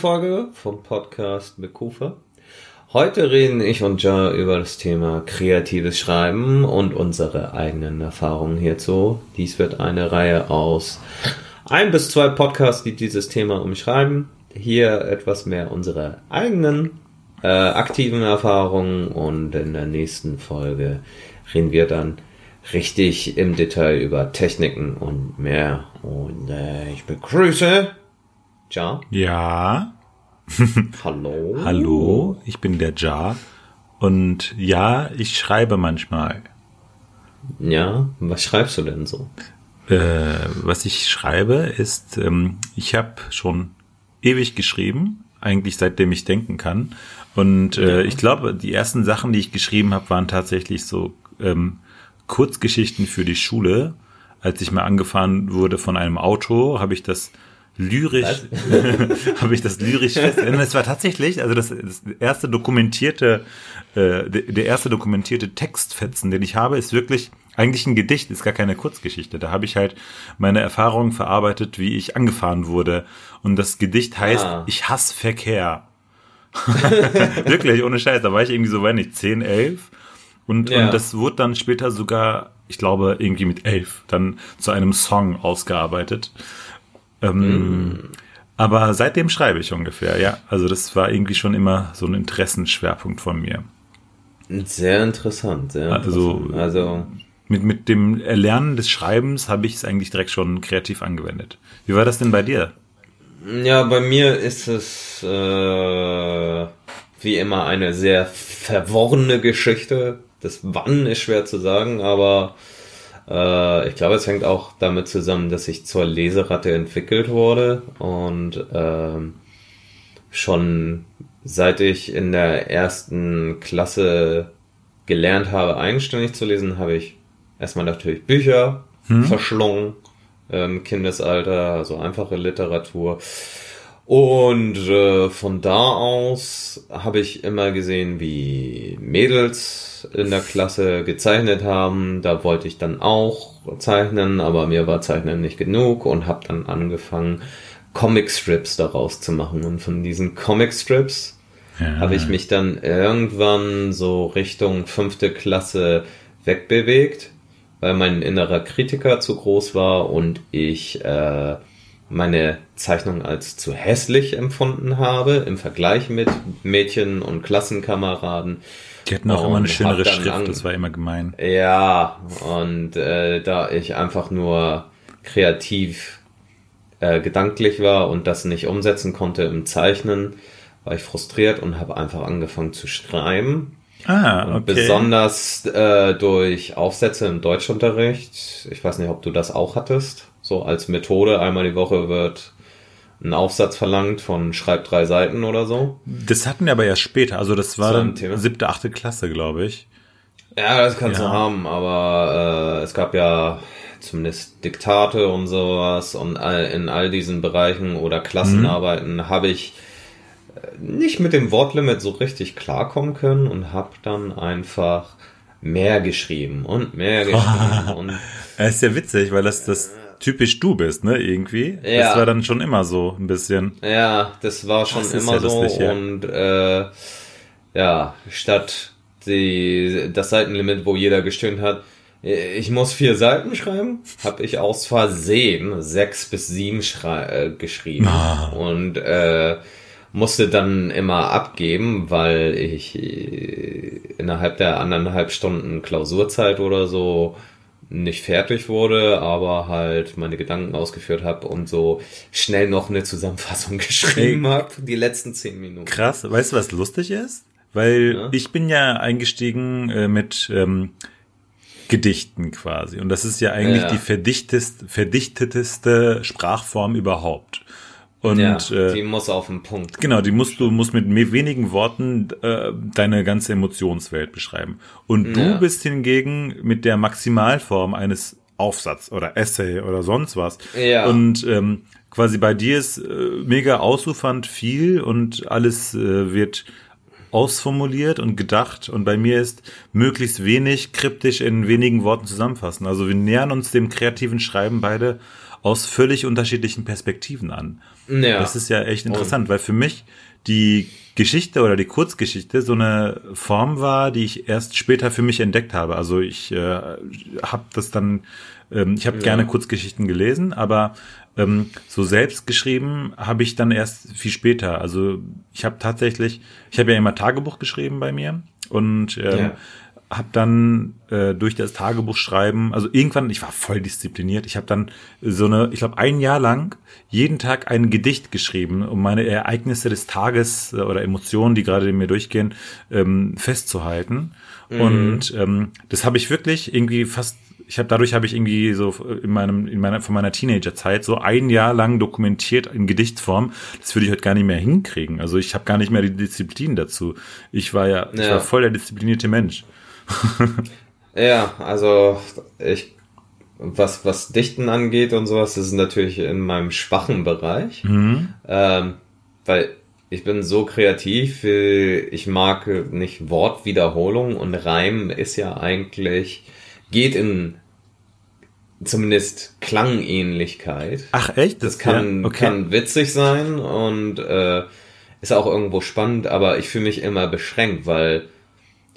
Folge vom Podcast mit Kufa. Heute reden ich und Ja über das Thema kreatives Schreiben und unsere eigenen Erfahrungen hierzu. Dies wird eine Reihe aus ein bis zwei Podcasts, die dieses Thema umschreiben. Hier etwas mehr unsere eigenen äh, aktiven Erfahrungen und in der nächsten Folge reden wir dann richtig im Detail über Techniken und mehr. Und äh, ich begrüße Ja. Ja. Hallo. Hallo, ich bin der Ja. Und ja, ich schreibe manchmal. Ja, was schreibst du denn so? Äh, was ich schreibe ist, ähm, ich habe schon ewig geschrieben, eigentlich seitdem ich denken kann. Und äh, ich glaube, die ersten Sachen, die ich geschrieben habe, waren tatsächlich so ähm, Kurzgeschichten für die Schule. Als ich mal angefahren wurde von einem Auto, habe ich das lyrisch, habe ich das lyrisch fest. Es war tatsächlich, also das, das erste dokumentierte, äh, der erste dokumentierte Textfetzen, den ich habe, ist wirklich eigentlich ein Gedicht, ist gar keine Kurzgeschichte. Da habe ich halt meine Erfahrungen verarbeitet, wie ich angefahren wurde. Und das Gedicht heißt, ah. ich hasse Verkehr. wirklich, ohne Scheiß. Da war ich irgendwie so, wenn nicht, 10, 11. Und, ja. und das wurde dann später sogar, ich glaube, irgendwie mit elf, dann zu einem Song ausgearbeitet. Ähm, mm. Aber seitdem schreibe ich ungefähr, ja. Also das war irgendwie schon immer so ein Interessenschwerpunkt von mir. Sehr interessant, sehr interessant. Also, also mit, mit dem Erlernen des Schreibens habe ich es eigentlich direkt schon kreativ angewendet. Wie war das denn bei dir? Ja, bei mir ist es äh, wie immer eine sehr verworrene Geschichte. Das Wann ist schwer zu sagen, aber äh, ich glaube, es hängt auch damit zusammen, dass ich zur Leseratte entwickelt wurde und äh, schon seit ich in der ersten Klasse gelernt habe, eigenständig zu lesen, habe ich erstmal natürlich Bücher hm. verschlungen im Kindesalter, also einfache Literatur. Und äh, von da aus habe ich immer gesehen, wie Mädels in der Klasse gezeichnet haben. Da wollte ich dann auch zeichnen, aber mir war Zeichnen nicht genug und habe dann angefangen, Comicstrips daraus zu machen. Und von diesen Comicstrips ja. habe ich mich dann irgendwann so Richtung fünfte Klasse wegbewegt, weil mein innerer Kritiker zu groß war und ich äh, meine Zeichnung als zu hässlich empfunden habe im Vergleich mit Mädchen und Klassenkameraden. Die hatten auch immer eine schönere Schrift, das war immer gemein. Ja, und äh, da ich einfach nur kreativ äh, gedanklich war und das nicht umsetzen konnte im Zeichnen, war ich frustriert und habe einfach angefangen zu schreiben. Ah, okay. Und besonders äh, durch Aufsätze im Deutschunterricht. Ich weiß nicht, ob du das auch hattest so als Methode. Einmal die Woche wird ein Aufsatz verlangt von schreib drei Seiten oder so. Das hatten wir aber erst später. Also das war dann Thema. siebte, achte Klasse, glaube ich. Ja, das kannst ja. du haben, aber äh, es gab ja zumindest Diktate und sowas und all, in all diesen Bereichen oder Klassenarbeiten mhm. habe ich äh, nicht mit dem Wortlimit so richtig klarkommen können und habe dann einfach mehr geschrieben und mehr geschrieben. und das ist ja witzig, weil das das typisch du bist, ne, irgendwie. Ja. Das war dann schon immer so ein bisschen. Ja, das war schon das immer ja so lustig, ja. und äh, ja, statt die, das Seitenlimit, wo jeder gestöhnt hat, ich muss vier Seiten schreiben, habe ich aus Versehen sechs bis sieben äh, geschrieben ah. und äh, musste dann immer abgeben, weil ich äh, innerhalb der anderthalb Stunden Klausurzeit oder so nicht fertig wurde, aber halt meine Gedanken ausgeführt habe und so schnell noch eine Zusammenfassung geschrieben habe, die letzten zehn Minuten. Krass, weißt du, was lustig ist? Weil ja. ich bin ja eingestiegen äh, mit ähm, Gedichten quasi. Und das ist ja eigentlich ja. die verdichtest, verdicteteste Sprachform überhaupt. Und ja, äh, die muss auf den Punkt. Genau, die musst du musst mit wenigen Worten äh, deine ganze Emotionswelt beschreiben. Und du ja. bist hingegen mit der Maximalform eines Aufsatz oder Essay oder sonst was. Ja. Und ähm, quasi bei dir ist äh, mega ausufernd viel und alles äh, wird ausformuliert und gedacht und bei mir ist möglichst wenig kryptisch in wenigen Worten zusammenfassen. Also wir nähern uns dem kreativen Schreiben beide aus völlig unterschiedlichen Perspektiven an. Ja. Das ist ja echt interessant, und weil für mich die Geschichte oder die Kurzgeschichte so eine Form war, die ich erst später für mich entdeckt habe. Also ich äh, habe das dann, ähm, ich habe ja. gerne Kurzgeschichten gelesen, aber ähm, so selbst geschrieben habe ich dann erst viel später. Also ich habe tatsächlich, ich habe ja immer Tagebuch geschrieben bei mir und ähm, ja habe dann äh, durch das Tagebuch schreiben, also irgendwann, ich war voll diszipliniert, ich habe dann so eine, ich glaube ein Jahr lang jeden Tag ein Gedicht geschrieben, um meine Ereignisse des Tages äh, oder Emotionen, die gerade in mir durchgehen, ähm, festzuhalten. Mhm. Und ähm, das habe ich wirklich irgendwie fast ich habe dadurch habe ich irgendwie so in meinem in meiner von meiner Teenagerzeit so ein Jahr lang dokumentiert in Gedichtform. Das würde ich heute gar nicht mehr hinkriegen. Also ich habe gar nicht mehr die Disziplin dazu. Ich war ja, ja. ich war voll der disziplinierte Mensch. ja, also ich was was Dichten angeht und sowas, das ist natürlich in meinem schwachen Bereich, mhm. ähm, weil ich bin so kreativ, ich mag nicht Wortwiederholung und Reim ist ja eigentlich geht in zumindest Klangähnlichkeit. Ach echt? Das, das kann, ja, okay. kann witzig sein und äh, ist auch irgendwo spannend, aber ich fühle mich immer beschränkt, weil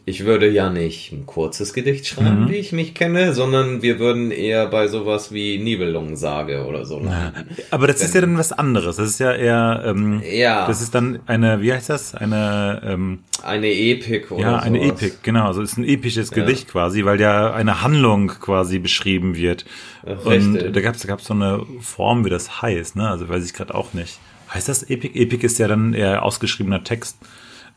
ich würde ja nicht ein kurzes Gedicht schreiben, mhm. wie ich mich kenne, sondern wir würden eher bei sowas wie Nibelungensage oder so. Ja, aber das Wenn, ist ja dann was anderes. Das ist ja eher, ähm, ja. das ist dann eine, wie heißt das? Eine, ähm, eine Epik oder Ja, eine sowas. Epik, genau. Also es ist ein episches ja. Gedicht quasi, weil ja eine Handlung quasi beschrieben wird. Richtig. Und da gab es da gab's so eine Form, wie das heißt, ne? Also weiß ich gerade auch nicht. Heißt das Epik? Epik ist ja dann eher ausgeschriebener Text.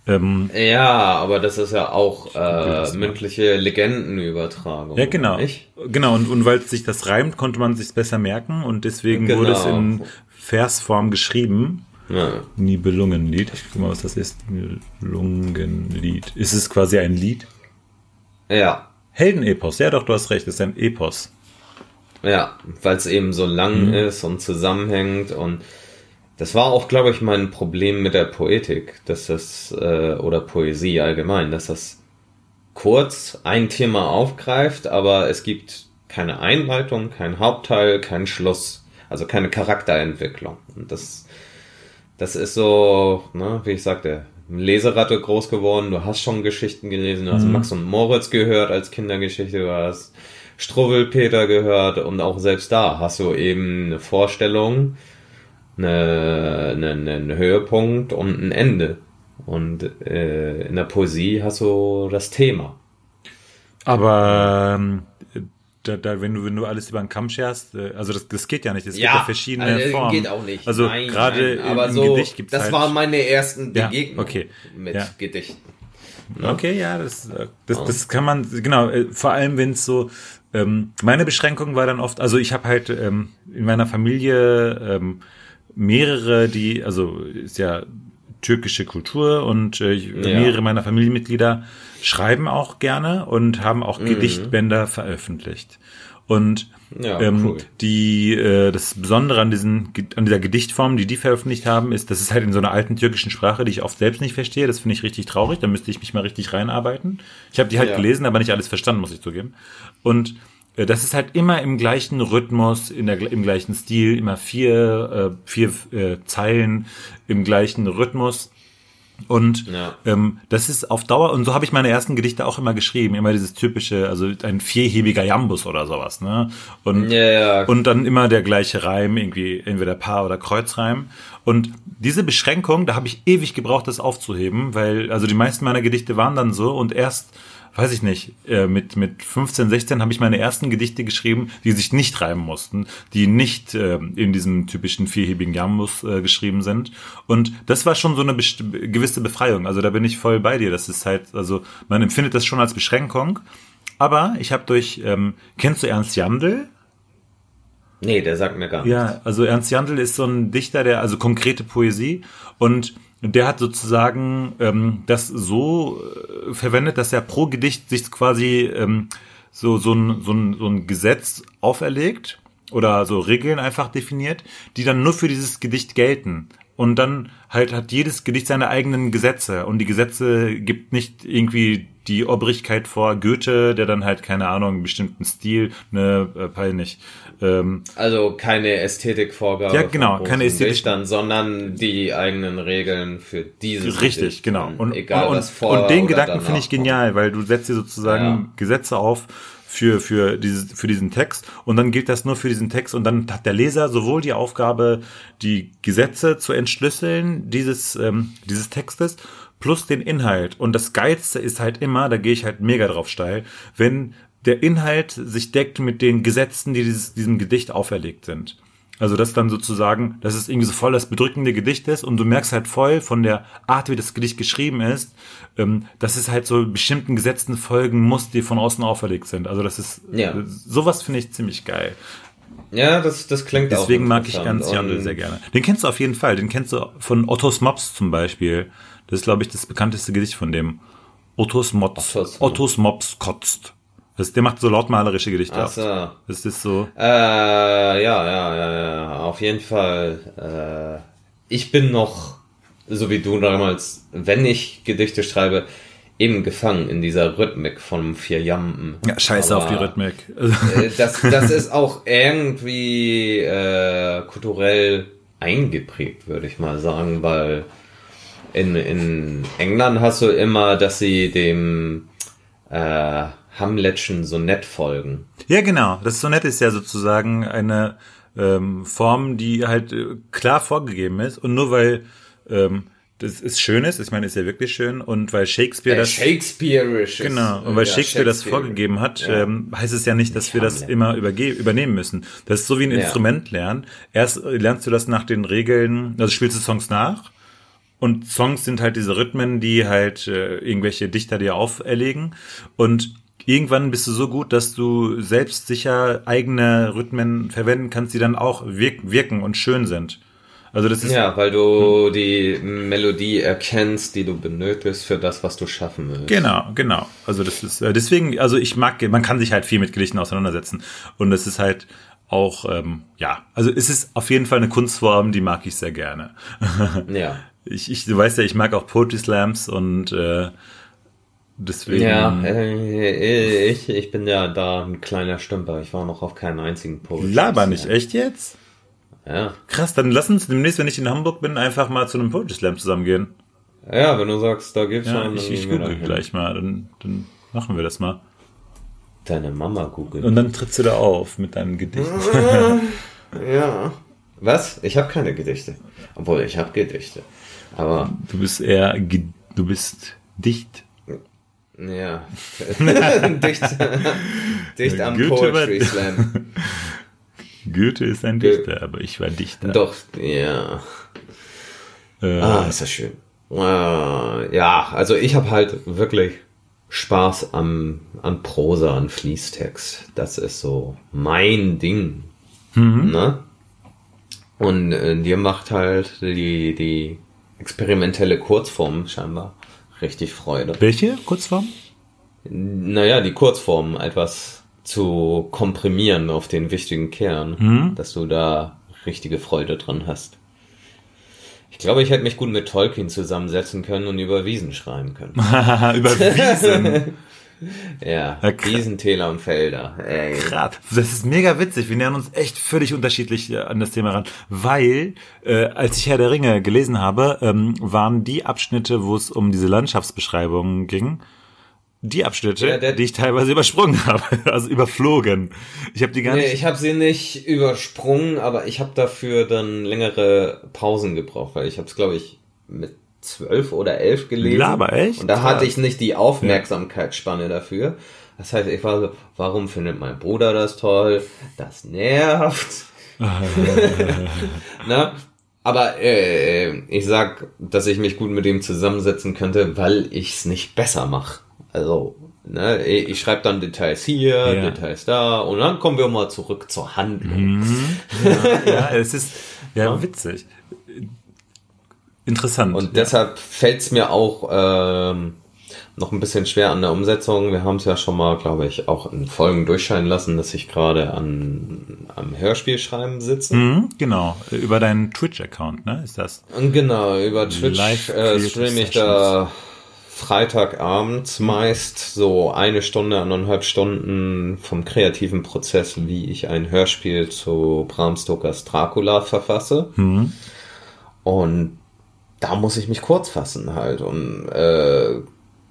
Ähm, ja, aber das ist ja auch äh, mündliche Legendenübertragung. Ja, genau. Nicht? Genau, und, und weil sich das reimt, konnte man sich besser merken und deswegen genau. wurde es in Versform geschrieben. Ja. Nibelungenlied. Ich guck mal, was das ist. Nibelungenlied. Ist es quasi ein Lied? Ja. Heldenepos. Ja, doch, du hast recht. Es ist ein Epos. Ja, weil es eben so lang mhm. ist und zusammenhängt und das war auch, glaube ich, mein Problem mit der Poetik, dass das, äh, oder Poesie allgemein, dass das kurz ein Thema aufgreift, aber es gibt keine Einleitung, kein Hauptteil, kein Schluss, also keine Charakterentwicklung. Und das, das ist so, ne, wie ich sagte, Leseratte groß geworden, du hast schon Geschichten gelesen, du hast mhm. Max und Moritz gehört als Kindergeschichte, du hast Struwwelpeter gehört und auch selbst da hast du eben eine Vorstellung, eine, eine, einen Höhepunkt und ein Ende. Und äh, in der Poesie hast du das Thema. Aber ähm, da, da, wenn du wenn du alles über den Kamm scherst, äh, also das, das geht ja nicht. Es ja, gibt ja verschiedene also, Formen. geht auch nicht. Also gerade aber im so, Gedicht gibt's Das halt waren meine ersten Begegnungen ja, okay. mit ja. Gedichten. Ne? Okay, ja, das, äh, das, das kann man, genau, äh, vor allem wenn es so, ähm, meine Beschränkung war dann oft, also ich habe halt ähm, in meiner Familie ähm, mehrere, die, also ist ja türkische Kultur und äh, ja. mehrere meiner Familienmitglieder schreiben auch gerne und haben auch mhm. Gedichtbänder veröffentlicht. Und ja, ähm, cool. die äh, das Besondere an diesen an dieser Gedichtform, die die veröffentlicht haben, ist, das ist halt in so einer alten türkischen Sprache, die ich oft selbst nicht verstehe. Das finde ich richtig traurig. Da müsste ich mich mal richtig reinarbeiten. Ich habe die halt ja. gelesen, aber nicht alles verstanden, muss ich zugeben. Und das ist halt immer im gleichen Rhythmus, in der, im gleichen Stil, immer vier, äh, vier äh, Zeilen im gleichen Rhythmus. Und ja. ähm, das ist auf Dauer, und so habe ich meine ersten Gedichte auch immer geschrieben, immer dieses typische, also ein vierhebiger Jambus oder sowas, ne? Und, ja, ja. und dann immer der gleiche Reim, irgendwie entweder Paar- oder Kreuzreim. Und diese Beschränkung, da habe ich ewig gebraucht, das aufzuheben, weil, also die meisten meiner Gedichte waren dann so und erst weiß ich nicht, äh, mit, mit 15, 16 habe ich meine ersten Gedichte geschrieben, die sich nicht reimen mussten, die nicht äh, in diesem typischen vierhebigen Jambus äh, geschrieben sind. Und das war schon so eine gewisse Befreiung. Also da bin ich voll bei dir. Das ist halt, also man empfindet das schon als Beschränkung. Aber ich habe durch, ähm, kennst du Ernst Jandl? Nee, der sagt mir gar nichts. Ja, also Ernst Jandl ist so ein Dichter, der, also konkrete Poesie und der hat sozusagen ähm, das so äh, verwendet, dass er pro Gedicht sich quasi ähm, so, so, ein, so, ein, so ein Gesetz auferlegt oder so Regeln einfach definiert, die dann nur für dieses Gedicht gelten. Und dann halt hat jedes Gedicht seine eigenen Gesetze und die Gesetze gibt nicht irgendwie die Obrigkeit vor Goethe, der dann halt keine Ahnung einen bestimmten Stil, ne, äh, peinlich. Ähm, Also keine Ästhetikvorgabe. Ja, genau, keine Ästhetik- sondern die eigenen Regeln für dieses Richtig, Gedicht. genau. Und, egal und, was vor und den Gedanken finde ich genial, weil du setzt dir sozusagen Ja. Gesetze auf für, für, dieses, für diesen Text und dann gilt das nur für diesen Text und dann hat der Leser sowohl die Aufgabe, die Gesetze zu entschlüsseln dieses, ähm, dieses Textes plus den Inhalt. Und das Geilste ist halt immer, da gehe ich halt mega drauf steil, wenn der Inhalt sich deckt mit den Gesetzen, die dieses, diesem Gedicht auferlegt sind. Also das dann sozusagen, dass es irgendwie so voll das bedrückende Gedicht ist und du merkst halt voll von der Art, wie das Gedicht geschrieben ist, ähm, dass es halt so bestimmten Gesetzen folgen muss, die von außen auferlegt sind. Also das ist, Ja. sowas finde ich ziemlich geil. Ja, das, das klingt auch Deswegen mag ich. Ernst Jandl sehr gerne. Den kennst du auf jeden Fall. Den kennst du von Ottos Mops zum Beispiel. Das ist, glaube ich, das bekannteste Gedicht von dem. Ottos Mops. Ottos- Ottos Mops kotzt. Das, der macht so lautmalerische Gedichte. Ach so. Das ist so. Äh, ja, ja, ja, ja, auf jeden Fall. Äh, ich bin noch, so wie du damals, wenn ich Gedichte schreibe, eben gefangen in dieser Rhythmik von vier Jampen. Ja, scheiße auf die Aber, Rhythmik. äh, Das, das ist auch irgendwie äh, kulturell eingeprägt, würde ich mal sagen, weil in, in England hast du immer, dass sie dem äh, Hamletschen Sonett folgen. Ja, genau. Das Sonett ist ja sozusagen eine ähm, Form, die halt äh, klar vorgegeben ist. Und nur weil ähm, das ist schön ist, ich meine, ist ja wirklich schön, und weil Shakespeare Äh, das Shakespeareisch. ist, Genau, und weil ja, Shakespeare das Shakespeare. vorgegeben hat, Ja. ähm, heißt es ja nicht, dass wir das Hamlet. immer überge übernehmen müssen. Das ist so wie ein Ja. Instrument lernen. Erst äh, lernst du das nach den Regeln, also spielst du Songs nach und Songs sind halt diese Rhythmen, die halt äh, irgendwelche Dichter dir auferlegen und irgendwann bist du so gut, dass du selbst sicher eigene Rhythmen verwenden kannst, die dann auch wirk wirken und schön sind. Also das ist Ja, weil du die Melodie erkennst, die du benötigst für das, was du schaffen willst. Genau, genau. Also das ist äh, deswegen, also ich mag, man kann sich halt viel mit Gedichten auseinandersetzen und es ist halt auch, ähm, ja, also es ist auf jeden Fall eine Kunstform, die mag ich sehr gerne. Ja. Ich, ich, du weißt ja, ich mag auch Poetry Slams und äh, deswegen. Ja, äh, ich, ich bin ja da ein kleiner Stümper. Ich war noch auf keinen einzigen Poetry. Laber nicht, echt jetzt? Ja. Krass, dann lass uns demnächst, wenn ich in Hamburg bin, einfach mal zu einem Poetry Slam zusammengehen. Ja, wenn du sagst, da gibt's Ja, einen, ich, ich google gleich mal, dann, dann machen wir das mal. Deine Mama googelt. Und dann trittst du da auf mit deinem Gedicht. Ja. Was? Ich habe keine Gedichte. Obwohl, ich habe Gedichte. Aber, Du bist eher, du bist dicht. Ja. dicht, dicht am Goethe Poetry war- Slam. Goethe ist ein Dichter, aber ich war Dichter. Doch, ja. Äh, Ah, ist das schön. Äh, ja, also ich habe halt wirklich Spaß am, an Prosa, an Fließtext. Das ist so mein Ding. Ne? Und äh, dir macht halt die, die experimentelle Kurzform scheinbar richtig Freude. Welche Kurzform? Naja, die Kurzform etwas zu komprimieren auf den wichtigen Kern, dass du da richtige Freude dran hast. Ich glaube, ich hätte mich gut mit Tolkien zusammensetzen können und über Wiesen schreiben können. Über Wiesen. Ja, Ja, krass. Wiesen, Täler und Felder. Ey. Grad. Das ist mega witzig. Wir nähern uns echt völlig unterschiedlich äh, an das Thema ran. Weil, äh, als ich Herr der Ringe gelesen habe, ähm, waren die Abschnitte, wo es um diese Landschaftsbeschreibungen ging, die Abschnitte, Ja, die ich teilweise übersprungen habe. Also überflogen. Ich habe die gar Nee, nicht. ich habe sie nicht übersprungen, aber ich habe dafür dann längere Pausen gebraucht, weil ich habe es, glaube ich, mit zwölf oder elf gelesen. Laber, echt? Und da hatte ich nicht die Aufmerksamkeitsspanne dafür. Das heißt, ich war so, warum findet mein Bruder das toll? Das nervt. Na? Aber äh, ich sag, dass ich mich gut mit ihm zusammensetzen könnte, weil ich's nicht besser mache. Also, ne, ich, ich schreibe dann Details hier, Ja. Details da und dann kommen wir mal zurück zur Handlung. ja, es ist ja witzig. Interessant. Und deshalb fällt's mir auch ähm, noch ein bisschen schwer an der Umsetzung. Wir haben es ja schon mal, glaube ich, auch in Folgen durchscheinen lassen, dass ich gerade an am Hörspielschreiben sitze. Mhm, genau, über deinen Twitch-Account, ne? Ist das? Genau, über Twitch Live äh, streame ich da Freitagabends meist so eine Stunde, anderthalb Stunden vom kreativen Prozess, wie ich ein Hörspiel zu Bram Stokers Dracula verfasse. Mhm. Und da muss ich mich kurz fassen halt und äh,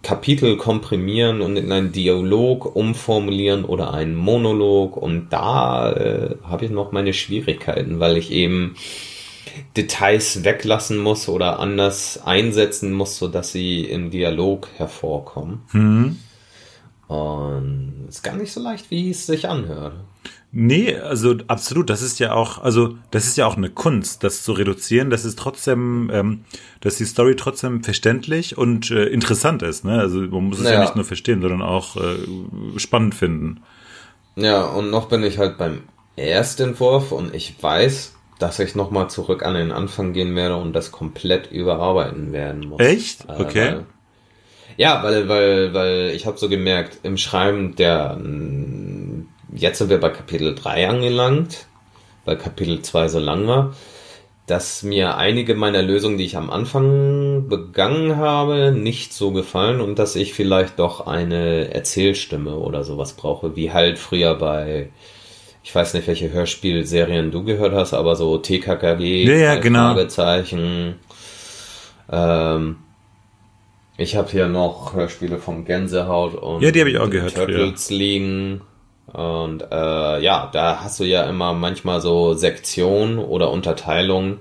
Kapitel komprimieren und in einen Dialog umformulieren oder einen Monolog. Und da äh, habe ich noch meine Schwierigkeiten, weil ich eben Details weglassen muss oder anders einsetzen muss, sodass sie im Dialog hervorkommen. Mhm. Und ist gar nicht so leicht, wie es sich anhört. Nee, also absolut. Das ist ja auch, also das ist ja auch eine Kunst, das zu reduzieren, dass es trotzdem, ähm, dass die Story trotzdem verständlich und äh, interessant ist. Ne? Also man muss es ja. Ja. nicht nur verstehen, sondern auch äh, spannend finden. Ja, und noch bin ich halt beim Erstentwurf und ich weiß, dass ich nochmal zurück an den Anfang gehen werde und das komplett überarbeiten werden muss. Echt? Äh, Okay. Weil, ja, weil, weil, weil ich habe so gemerkt, im Schreiben der, mm, jetzt sind wir bei Kapitel 3 angelangt, weil Kapitel 2 so lang war, dass mir einige meiner Lösungen, die ich am Anfang begangen habe, nicht so gefallen und dass ich vielleicht doch eine Erzählstimme oder sowas brauche, wie halt früher bei, ich weiß nicht, welche Hörspielserien du gehört hast, aber so TKKG, Ja, ja, genau. Fragezeichen. Ähm, ich habe hier noch Hörspiele vom Gänsehaut und Ja, die hab ich auch gehört. Turtles liegen. Und äh, ja, da hast du ja immer manchmal so Sektionen oder Unterteilungen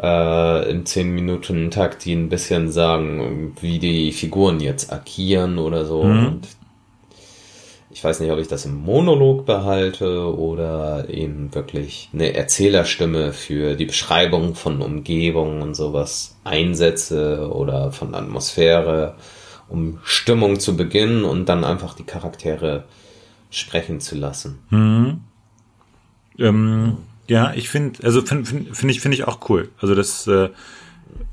äh, in 10 Minuten Takt, die ein bisschen sagen, wie die Figuren jetzt agieren oder so. Mhm. Und ich weiß nicht, ob ich das im Monolog behalte oder eben wirklich eine Erzählerstimme für die Beschreibung von Umgebung und sowas einsetze oder von Atmosphäre, um Stimmung zu beginnen und dann einfach die Charaktere sprechen zu lassen. Mhm. Ähm, ja, ich finde, also finde find, find ich, finde ich auch cool. Also das äh,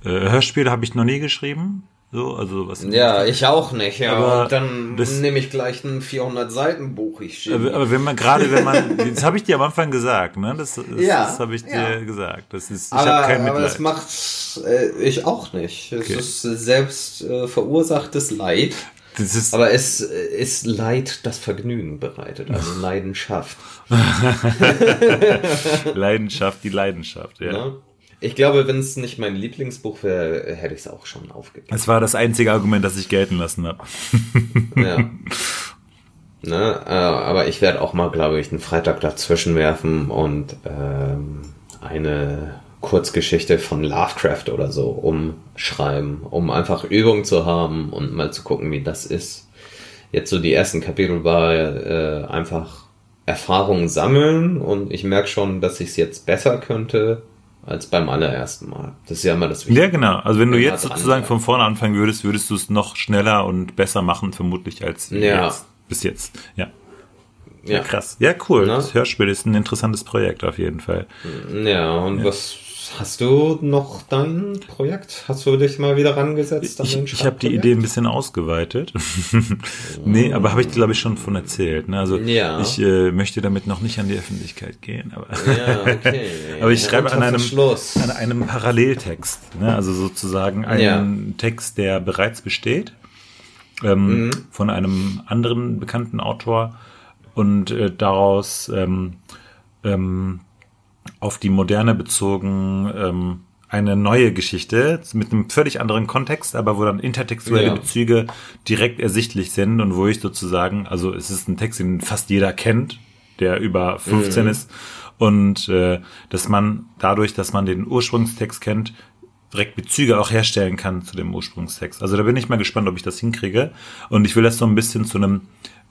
äh, Hörspiel habe ich noch nie geschrieben. So, also was. Ja, ich auch nicht. Ja, Aber und dann das- nehme ich gleich ein 400 Seiten Buch. Ich schiebe. Aber, aber wenn man gerade, wenn man, das habe ich dir am Anfang gesagt, ne? Das, das, Ja, das habe ich dir ja. gesagt. Das ist, ich aber, habe kein aber Mitleid. das macht äh, ich auch nicht. Es Okay. ist selbst äh, verursachtes Leid. Das ist, Aber es äh, ist Leid, das Vergnügen bereitet, also Leidenschaft. Leidenschaft, die Leidenschaft, ja. Ne? Ich glaube, wenn es nicht mein Lieblingsbuch wäre, hätte ich es auch schon aufgegeben. Das war das einzige Argument, das ich gelten lassen habe. Ja. Ne, äh, aber ich werde auch mal, glaube ich, einen Freitag dazwischen werfen und ähm, eine Kurzgeschichte von Lovecraft oder so umschreiben, um einfach Übung zu haben und mal zu gucken, wie das ist. Jetzt so die ersten Kapitel war äh, einfach Erfahrung sammeln und ich merke schon, dass ich es jetzt besser könnte als beim allerersten Mal. Das ist ja immer das Ja, genau. Also wenn du jetzt sozusagen von vorne anfangen würdest, würdest du es noch schneller und besser machen, vermutlich als Ja. jetzt. Bis jetzt. Ja. ja. Ja. krass. Ja, cool. Ne? Das Hörspiel ist ein interessantes Projekt auf jeden Fall. Ja, und was hast du noch dein Projekt? Hast du dich mal wieder rangesetzt an Ich, ich habe die? Idee ein bisschen ausgeweitet. nee, aber habe ich glaube ich schon von erzählt. Ne? Also Ja. ich äh, möchte damit noch nicht an die Öffentlichkeit gehen. Aber, Ja, okay. aber ich Ja, schreibe an einem, an einem Paralleltext. Ne? Also sozusagen einen. Text, der bereits besteht. Ähm, Mhm. Von einem anderen bekannten Autor. Und äh, daraus ähm, ähm, auf die Moderne bezogen ähm, eine neue Geschichte mit einem völlig anderen Kontext, aber wo dann intertextuelle Ja. Bezüge direkt ersichtlich sind und wo ich sozusagen, also es ist ein Text, den fast jeder kennt, der über 15 Mhm. ist und äh, dass man dadurch, dass man den Ursprungstext kennt, direkt Bezüge auch herstellen kann zu dem Ursprungstext. Also da bin ich mal gespannt, ob ich das hinkriege und ich will das so ein bisschen zu einem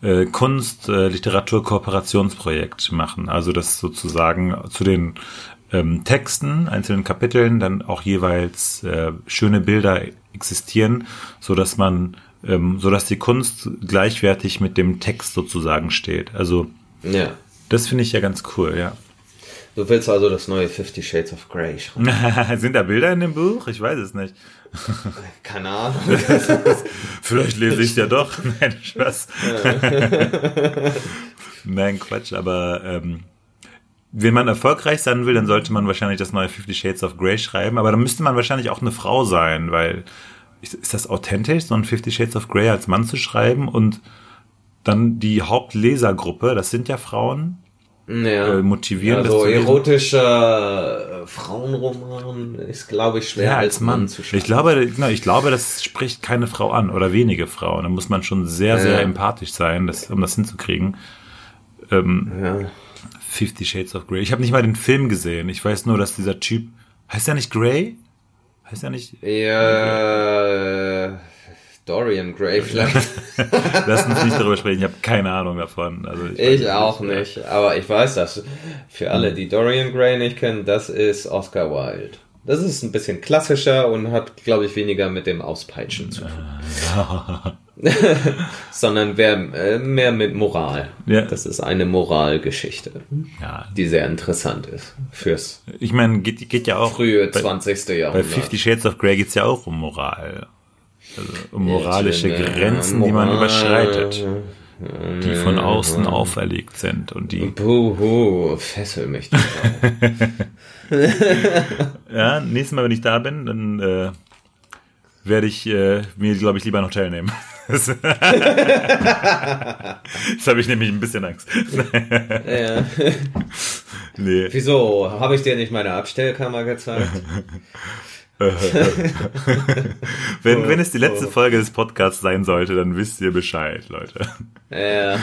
äh, Kunst, äh, Literatur, Kooperationsprojekt machen. Also das sozusagen zu den ähm, Texten, einzelnen Kapiteln, dann auch jeweils äh, schöne Bilder existieren, so dass man, ähm, so dass die Kunst gleichwertig mit dem Text sozusagen steht. Also Ja. das finde ich ja ganz cool, ja. Du willst also das neue Fifty Shades of Grey schreiben? Sind da Bilder in dem Buch? Ich weiß es nicht. Keine Ahnung. Vielleicht lese ich ja doch. Nein, Spaß. Nein, Quatsch, aber ähm, wenn man erfolgreich sein will, dann sollte man wahrscheinlich das neue Fifty Shades of Grey schreiben, aber dann müsste man wahrscheinlich auch eine Frau sein, weil ist, ist das authentisch, so ein Fifty Shades of Grey als Mann zu schreiben und dann die Hauptlesergruppe, das sind ja Frauen, Ja. äh, motivieren. Also erotischer äh, Frauenroman ist, glaube ich, schwer Ja, als Mann. zu schreiben. Ich glaube, genau, ich glaube, das spricht keine Frau an oder wenige Frauen. Da muss man schon sehr, sehr Ja. empathisch sein, das, um das hinzukriegen. Ähm, Ja. Fifty Shades of Grey. Ich habe nicht mal den Film gesehen. Ich weiß nur, dass dieser Typ heißt er nicht Grey? Heißt er nicht? Ja, äh, Dorian Gray vielleicht. Lass uns nicht darüber sprechen. Ich habe keine Ahnung davon. Also ich, weiß Ich auch nicht, aber ich weiß das. Für alle, die Dorian Gray nicht kennen, das ist Oscar Wilde. Das ist ein bisschen klassischer und hat, glaube ich, weniger mit dem Auspeitschen zu tun. Sondern wer, äh, mehr mit Moral. Ja. Das ist eine Moralgeschichte, Ja, die sehr interessant ist fürs ich meine, geht, geht ja auch frühe bei, 20. bei Jahrhundert. Fifty Shades of Grey geht's ja auch um Moral. Also moralische Äh, Grenzen, die man überschreitet, die von außen auferlegt sind und die Puhu, fessel mich. Ja, nächstes Mal, wenn ich da bin, dann äh, werde ich äh, mir, glaube ich, lieber ein Hotel nehmen. Das habe ich nämlich ein bisschen Angst. ja. nee. Wieso? Habe ich dir nicht meine Abstellkammer gezeigt? Wenn, wenn es die letzte Folge des Podcasts sein sollte, dann wisst ihr Bescheid, Leute. Ja.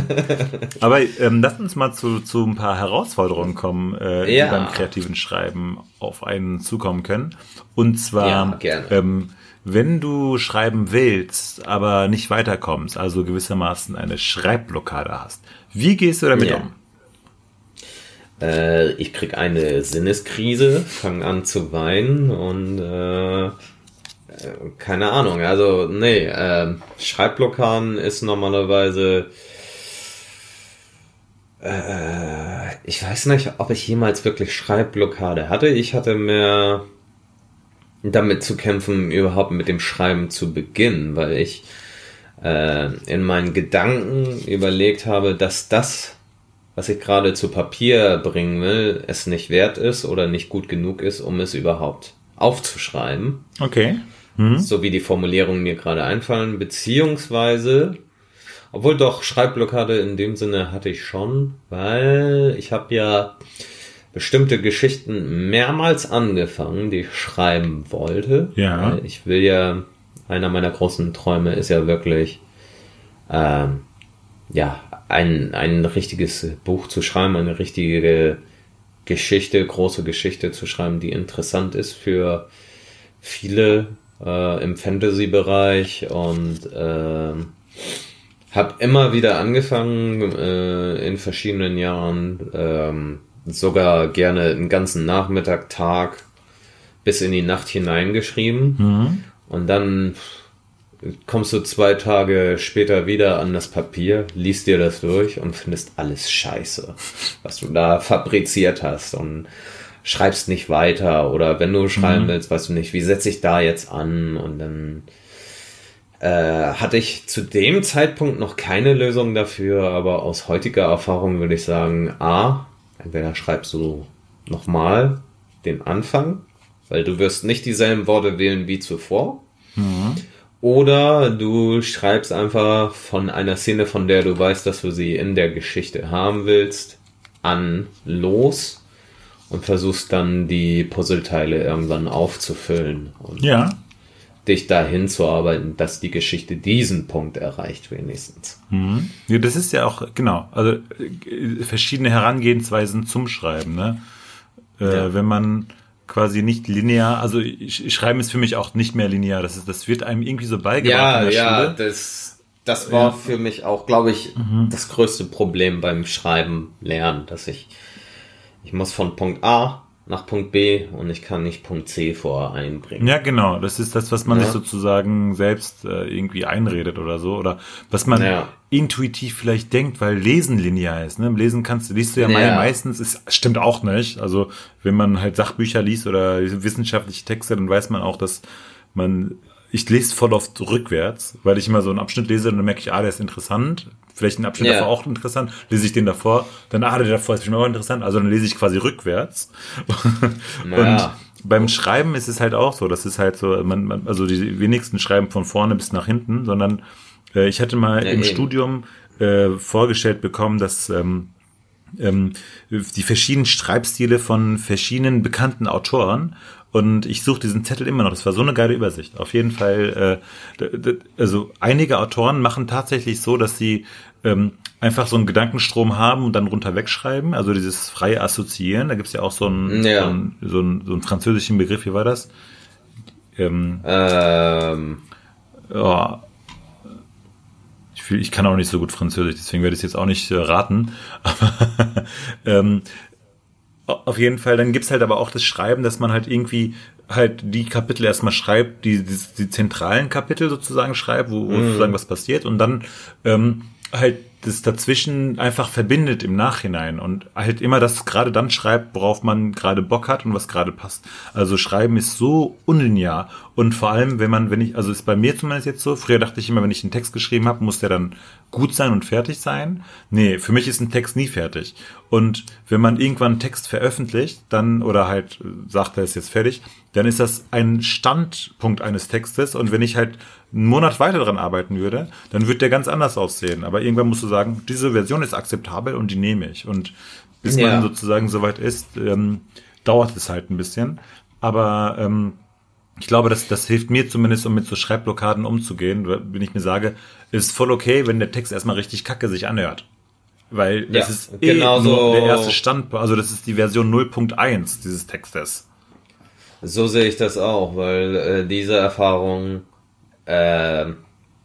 Aber ähm, lasst uns mal zu, zu ein paar Herausforderungen kommen, äh, Ja. die beim kreativen Schreiben auf einen zukommen können. Und zwar, Ja. Ähm, wenn du schreiben willst, aber nicht weiterkommst, also gewissermaßen eine Schreibblockade hast, wie gehst du damit um? Äh, ich krieg eine Sinneskrise, fange an zu weinen und äh, keine Ahnung. Also nee, äh, Schreibblockaden ist normalerweise äh, ich weiß nicht, ob ich jemals wirklich Schreibblockade hatte. Ich hatte mehr damit zu kämpfen, überhaupt mit dem Schreiben zu beginnen, weil ich äh, in meinen Gedanken überlegt habe, dass das, was ich gerade zu Papier bringen will, es nicht wert ist oder nicht gut genug ist, um es überhaupt aufzuschreiben, Okay. so wie die Formulierungen mir gerade einfallen, beziehungsweise, obwohl doch Schreibblockade in dem Sinne hatte ich schon, weil ich habe ja bestimmte Geschichten mehrmals angefangen, die ich schreiben wollte. Ja. Ich will ja, einer meiner großen Träume ist ja wirklich, ähm, ja, ein, ein richtiges Buch zu schreiben, eine richtige Geschichte, große Geschichte zu schreiben, die interessant ist für viele äh, im Fantasy-Bereich und ähm, habe immer wieder angefangen äh, in verschiedenen Jahren, ähm, sogar gerne einen ganzen Nachmittag, Tag bis in die Nacht hineingeschrieben. Und dann kommst du zwei Tage später wieder an das Papier, liest dir das durch und findest alles scheiße, was du da fabriziert hast und schreibst nicht weiter oder wenn du schreiben willst, weißt du nicht, wie setze ich da jetzt an? Und dann äh, hatte ich zu dem Zeitpunkt noch keine Lösung dafür, aber aus heutiger Erfahrung würde ich sagen, a, entweder schreibst du nochmal den Anfang, weil du wirst nicht dieselben Worte wählen wie zuvor. Oder du schreibst einfach von einer Szene, von der du weißt, dass du sie in der Geschichte haben willst, an los und versuchst dann die Puzzleteile irgendwann aufzufüllen und Ja. dich dahin zu arbeiten, dass die Geschichte diesen Punkt erreicht wenigstens. Mhm. Ja, das ist ja auch, genau, also äh, verschiedene Herangehensweisen zum Schreiben, ne? Äh, Ja. Wenn man quasi nicht linear, also ich, ich schreiben ist für mich auch nicht mehr linear, das ist, das wird einem irgendwie so beigebracht Ja, in der ja, Schule. das, das war für mich auch, glaube ich, das größte Problem beim Schreiben lernen, dass ich, ich muss von Punkt A nach Punkt B und ich kann nicht Punkt C vor einbringen. Ja, genau. Das ist das, was man Ja. sich sozusagen selbst äh, irgendwie einredet oder so. Oder was man Ja. intuitiv vielleicht denkt, weil Lesen linear ist. Ne? Im Lesen kannst du, liest du ja, Ja. meistens, ist, stimmt auch nicht. Also wenn man halt Sachbücher liest oder wissenschaftliche Texte, dann weiß man auch, dass man, ich lese voll oft rückwärts, weil ich immer so einen Abschnitt lese und dann merke ich, ah, der ist interessant. Vielleicht ein Abschnitt Ja. davor auch interessant, lese ich den davor, dann, ah, der davor ist bestimmt auch interessant, also dann lese ich quasi rückwärts. Ja. Und beim Schreiben ist es halt auch so, das ist halt so, man, man, also die wenigsten schreiben von vorne bis nach hinten, sondern äh, ich hatte mal Ja, im eben. Studium äh, vorgestellt bekommen, dass ähm, ähm, die verschiedenen Schreibstile von verschiedenen bekannten Autoren und ich suche diesen Zettel immer noch. Das war so eine geile Übersicht. Auf jeden Fall, äh, also einige Autoren machen tatsächlich so, dass sie ähm, einfach so einen Gedankenstrom haben und dann runter wegschreiben. Also dieses freie Assoziieren. Da gibt's ja auch so einen, Ja. so, einen, so, einen, so einen französischen Begriff. Wie war das? Ähm, Ähm, ja, ich, fühl, ich kann auch nicht so gut Französisch, deswegen werde ich es jetzt auch nicht äh, raten. Aber ähm, auf jeden Fall, dann gibt's halt aber auch das Schreiben, dass man halt irgendwie halt die Kapitel erstmal schreibt, die, die, die zentralen Kapitel sozusagen schreibt, wo, wo sozusagen was passiert und dann ähm, halt das dazwischen einfach verbindet im Nachhinein und halt immer das gerade dann schreibt, worauf man gerade Bock hat und was gerade passt. Also Schreiben ist so unlinear und vor allem, wenn man, wenn ich, also ist bei mir zumindest jetzt so, früher dachte ich immer, wenn ich einen Text geschrieben habe, muss der dann gut sein und fertig sein. Nee, für mich ist ein Text nie fertig. Und wenn man irgendwann einen Text veröffentlicht, dann, oder halt sagt, er ist jetzt fertig, dann ist das ein Standpunkt eines Textes und wenn ich halt einen Monat weiter daran arbeiten würde, dann wird der ganz anders aussehen. Aber irgendwann musst du sagen, diese Version ist akzeptabel und die nehme ich. Und bis Ja. man sozusagen soweit ist, ähm, dauert es halt ein bisschen. Aber ähm, ich glaube, das, das hilft mir zumindest, um mit so Schreibblockaden umzugehen, wenn ich mir sage, ist voll okay, wenn der Text erstmal richtig kacke sich anhört. Weil das Ja, ist eh genau nur so. der erste Stand, also das ist die Version 0.1 dieses Textes. So sehe ich das auch, weil äh, diese Erfahrung, äh,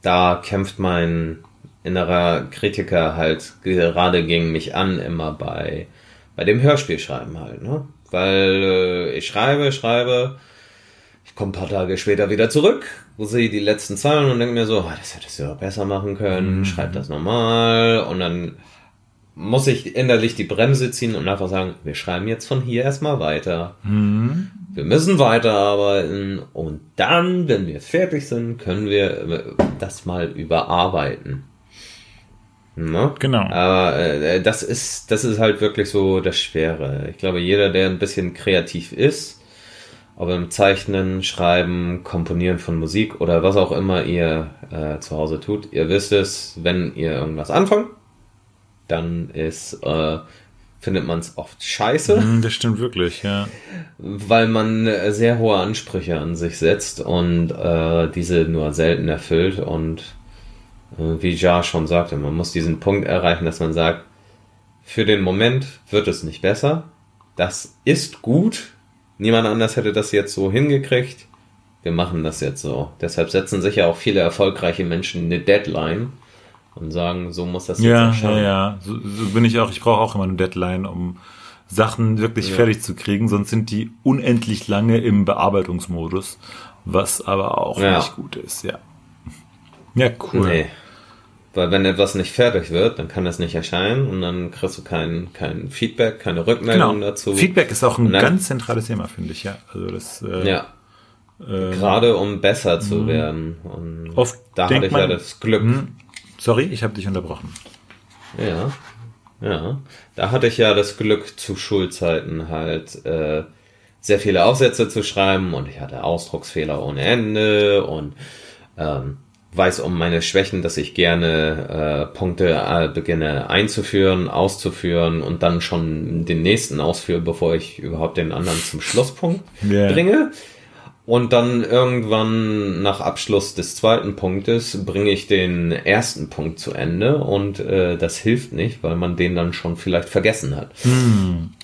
da kämpft mein innerer Kritiker halt gerade gegen mich an, immer bei, bei dem Hörspielschreiben halt, ne? Weil äh, ich schreibe, schreibe, ich komme ein paar Tage später wieder zurück, sehe die letzten Zeilen und denke mir so, ah, das hättest du doch besser machen können, schreib das normal und dann muss ich innerlich die Bremse ziehen und einfach sagen, wir schreiben jetzt von hier erstmal weiter. Wir müssen weiterarbeiten und dann, wenn wir fertig sind, können wir äh, das mal überarbeiten. Ne? Genau. Aber äh, das ist, das ist halt wirklich so das Schwere. Ich glaube, jeder, der ein bisschen kreativ ist, ob im Zeichnen, Schreiben, Komponieren von Musik oder was auch immer ihr äh, zu Hause tut, ihr wisst es, wenn ihr irgendwas anfangt, dann ist, äh, findet man es oft scheiße. Hm, Das stimmt wirklich, ja. weil man äh, sehr hohe Ansprüche an sich setzt und äh, diese nur selten erfüllt und äh, wie Ja schon sagte, man muss diesen Punkt erreichen, dass man sagt, für den Moment wird es nicht besser, das ist gut, niemand anders hätte das jetzt so hingekriegt, wir machen das jetzt so. Deshalb setzen sich ja auch viele erfolgreiche Menschen eine Deadline und sagen, so muss das jetzt Ja, ja, ja. So, so bin ich auch. Ich brauche auch immer eine Deadline, um Sachen wirklich Ja. fertig zu kriegen, sonst sind die unendlich lange im Bearbeitungsmodus, was aber auch Ja. nicht gut ist, ja. Ja, cool. Nee. Weil wenn etwas nicht fertig wird, dann kann es nicht erscheinen und dann kriegst du kein, kein Feedback, keine Rückmeldung Genau. dazu. Feedback ist auch ein dann- ganz zentrales Thema, finde ich, ja. Also das äh, Ja, äh, gerade um besser zu werden. Und Oft da hatte ich man- ja das Glück. Sorry, ich habe dich unterbrochen. Ja, ja. Da hatte ich ja das Glück zu Schulzeiten halt äh, sehr viele Aufsätze zu schreiben und ich hatte Ausdrucksfehler ohne Ende und ähm, weiß um meine Schwächen, dass ich gerne äh, Punkte äh, beginne einzuführen, auszuführen und dann schon den nächsten ausführe, bevor ich überhaupt den anderen zum Schlusspunkt Ja. bringe. Und dann irgendwann nach Abschluss des zweiten Punktes bringe ich den ersten Punkt zu Ende und äh, das hilft nicht, weil man den dann schon vielleicht vergessen hat.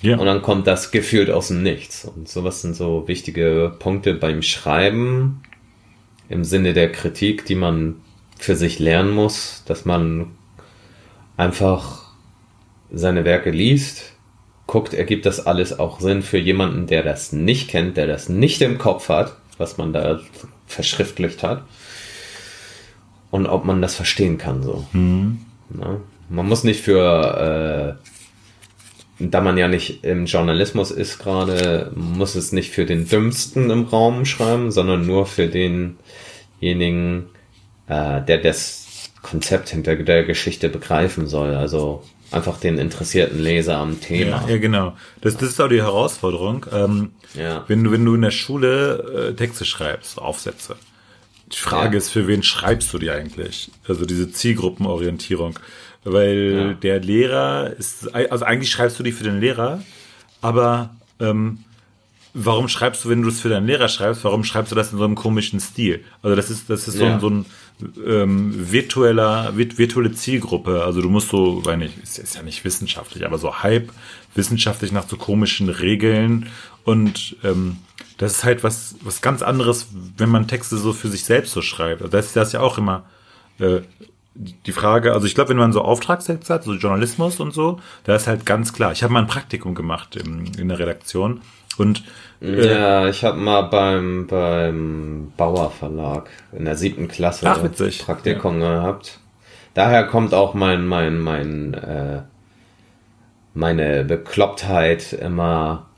Ja. Und dann kommt das gefühlt aus dem Nichts. Und sowas sind so wichtige Punkte beim Schreiben im Sinne der Kritik, die man für sich lernen muss, dass man einfach seine Werke liest, guckt, ergibt das alles auch Sinn für jemanden, der das nicht kennt, der das nicht im Kopf hat, was man da verschriftlicht hat. Und ob man das verstehen kann so. Mhm. Na? Man muss nicht für, äh, da man ja nicht im Journalismus ist gerade, muss es nicht für den Dümmsten im Raum schreiben, sondern nur für denjenigen, äh, der das Konzept hinter der Geschichte begreifen soll. Also einfach den interessierten Leser am Thema. Ja, ja genau. Das, das ist auch die Herausforderung. Ähm, ja. wenn, du, wenn du in der Schule äh, Texte schreibst, Aufsätze. Die Frage ja. ist, für wen schreibst du die eigentlich? Also diese Zielgruppenorientierung. Weil der Lehrer ist, also eigentlich schreibst du die für den Lehrer, aber ähm, warum schreibst du, wenn du es für deinen Lehrer schreibst, warum schreibst du das in so einem komischen Stil? Also das ist, das ist so, ein, so ein ähm, virtueller, virtuelle Zielgruppe. Also du musst so, weil nicht, ist, ist ja nicht wissenschaftlich, aber so halb wissenschaftlich nach so komischen Regeln und ähm, das ist halt was, was ganz anderes, wenn man Texte so für sich selbst so schreibt. Also das ist das ja auch immer äh, die Frage, also ich glaube, wenn man so Auftragstext hat, so Journalismus und so, da ist halt ganz klar. Ich habe mal ein Praktikum gemacht im, in der Redaktion und ja, ich habe mal beim beim Bauer Verlag in der siebten Klasse Ach, witzig. Praktikum ja. gehabt. Daher kommt auch mein mein mein äh, meine Beklopptheit immer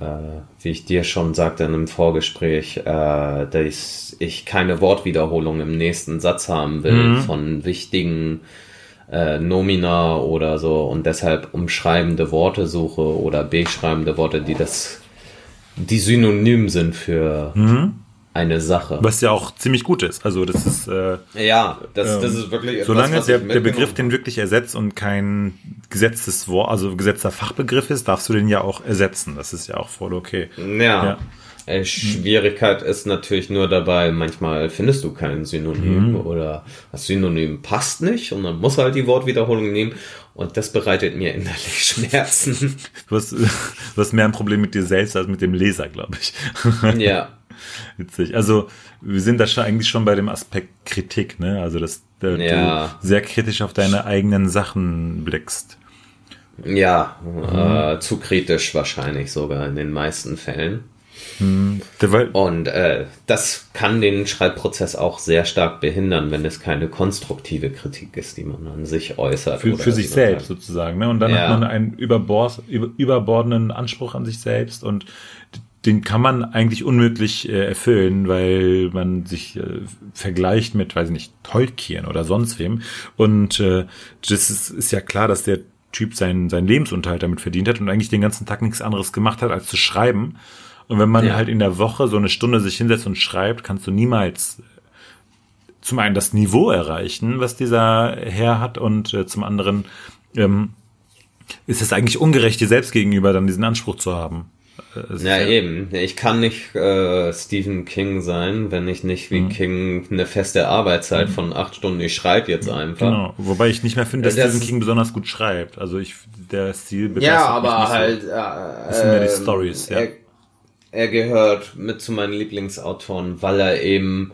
äh, wie ich dir schon sagte in einem Vorgespräch, äh, dass ich keine Wortwiederholung im nächsten Satz haben will mhm. von wichtigen äh, Nomina oder so und deshalb umschreibende Worte suche oder beschreibende Worte, die das die synonym sind für mhm eine Sache. Was ja auch ziemlich gut ist. Also das ist äh, ja, das, das ähm, ist wirklich. Etwas, solange der, der Begriff den wirklich ersetzt und kein gesetztes Wort, also gesetzter Fachbegriff ist, darfst du den ja auch ersetzen. Das ist ja auch voll okay. Ja. ja. Äh, Schwierigkeit ist natürlich nur dabei, manchmal findest du kein Synonym mhm. oder das Synonym passt nicht und dann muss halt die Wortwiederholung nehmen und das bereitet mir innerlich Schmerzen. Du hast, du hast mehr ein Problem mit dir selbst als mit dem Leser, glaube ich. Ja, Witzig. Also wir sind da schon eigentlich schon bei dem Aspekt Kritik, ne? Also dass äh, ja. du sehr kritisch auf deine eigenen Sachen blickst. Ja, mhm. äh, zu kritisch wahrscheinlich sogar in den meisten Fällen. Mhm. Und äh, das kann den Schreibprozess auch sehr stark behindern, wenn es keine konstruktive Kritik ist, die man an sich äußert. Für, für sich selbst sozusagen. Ne? Und dann ja. hat man einen überbord, überbordenden Anspruch an sich selbst und den kann man eigentlich unmöglich äh, erfüllen, weil man sich äh, vergleicht mit, weiß ich nicht, Tolkien oder sonst wem. Und äh, das ist, ist ja klar, dass der Typ seinen, seinen Lebensunterhalt damit verdient hat und eigentlich den ganzen Tag nichts anderes gemacht hat, als zu schreiben. Und wenn man ja. halt in der Woche so eine Stunde sich hinsetzt und schreibt, kannst du niemals äh, zum einen das Niveau erreichen, was dieser Herr hat, und äh, zum anderen ähm, ist es eigentlich ungerecht dir selbst gegenüber, dann diesen Anspruch zu haben. Es ja, eben. Ich kann nicht äh, Stephen King sein, wenn ich nicht wie mhm. King eine feste Arbeitszeit mhm. von acht Stunden, ich schreibe jetzt einfach. Genau, wobei ich nicht mehr finde, dass das Stephen King besonders gut schreibt. Also ich, der Stil Ja, aber halt, so. äh, das sind ja die ähm, Stories, ja. Er, er gehört mit zu meinen Lieblingsautoren, weil er eben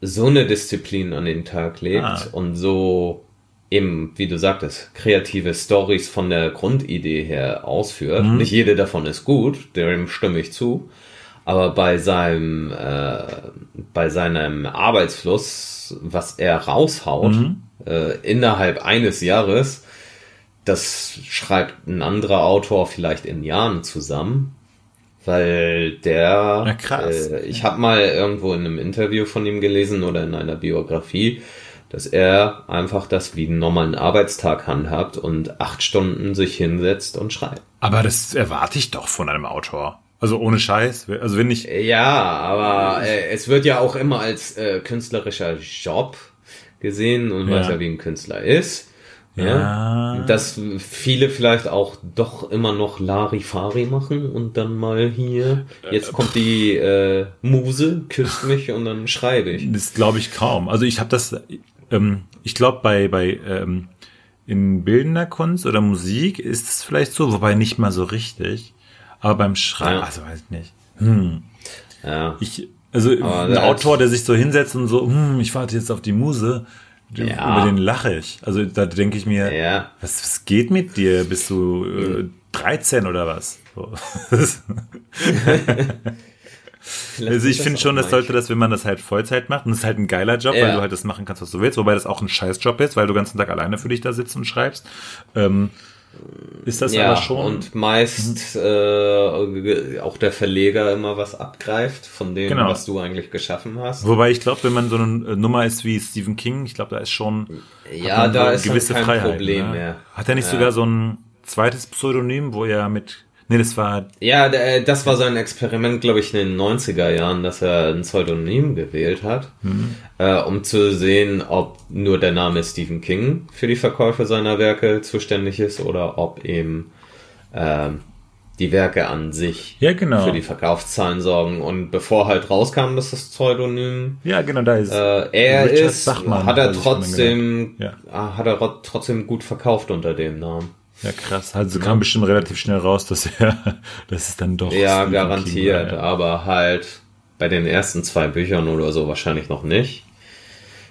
so eine Disziplin an den Tag legt ah. und so eben, wie du sagtest, kreative Stories von der Grundidee her ausführt. Mhm. Nicht jede davon ist gut, dem stimme ich zu. Aber bei seinem, äh, bei seinem Arbeitsfluss, was er raushaut, mhm. äh, innerhalb eines Jahres, das schreibt ein anderer Autor vielleicht in Jahren zusammen. Weil der, ja, krass. Äh, ich habe mal irgendwo in einem Interview von ihm gelesen oder in einer Biografie, dass er einfach das wie einen normalen Arbeitstag handhabt und acht Stunden sich hinsetzt und schreibt. Aber das erwarte ich doch von einem Autor. Also ohne Scheiß. Also wenn ich. Ja, aber äh, es wird ja auch immer als äh, künstlerischer Job gesehen und ja. weiß ja, wie ein Künstler ist. Ja. ja. Dass viele vielleicht auch doch immer noch Larifari machen und dann mal hier, jetzt kommt die äh, Muse, küsst mich und dann schreibe ich. Das glaube ich kaum. Also ich habe das, ähm, ich glaube, bei, bei ähm, in bildender Kunst oder Musik ist es vielleicht so, wobei nicht mal so richtig. Aber beim Schreiben, ja. also weiß ich nicht. Hm. Ja. Ich, also Aber ein Autor, der sich so hinsetzt und so, hm, ich warte jetzt auf die Muse, ja. über den lache ich. Also da denke ich mir, ja. was, was geht mit dir? Bist du äh, 13 oder was? So. also ich finde schon, das sollte das, wenn man das halt Vollzeit macht, und das ist halt ein geiler Job, ja. weil du halt das machen kannst, was du willst, wobei das auch ein Scheißjob ist, weil du den ganzen Tag alleine für dich da sitzt und schreibst. Ähm, ist das ja, aber schon. Und meist mhm. äh, auch der Verleger immer was abgreift von dem, genau. was du eigentlich geschaffen hast. Wobei ich glaube, wenn man so eine Nummer ist wie Stephen King, ich glaube, da ist schon ja, da ist gewisse kein Freiheit, Problem ne? mehr. Hat er nicht ja. sogar so ein zweites Pseudonym, wo er mit Nee, das war. Ja, äh, das war sein Experiment, glaube ich, in den 90er Jahren, dass er ein Pseudonym gewählt hat, mhm. äh, um zu sehen, ob nur der Name Stephen King für die Verkäufe seiner Werke zuständig ist oder ob eben äh, die Werke an sich ja, genau. für die Verkaufszahlen sorgen. Und bevor halt rauskam, dass das Pseudonym ja, genau, da ist äh, er Richard ist, Bachmann, hat er trotzdem, ja. Ah, hat er trotzdem gut verkauft unter dem Namen. Ja, krass. Also kam bestimmt relativ schnell raus, dass er, dass es dann doch. Ja, garantiert, war, ja. aber halt bei den ersten zwei Büchern oder so wahrscheinlich noch nicht.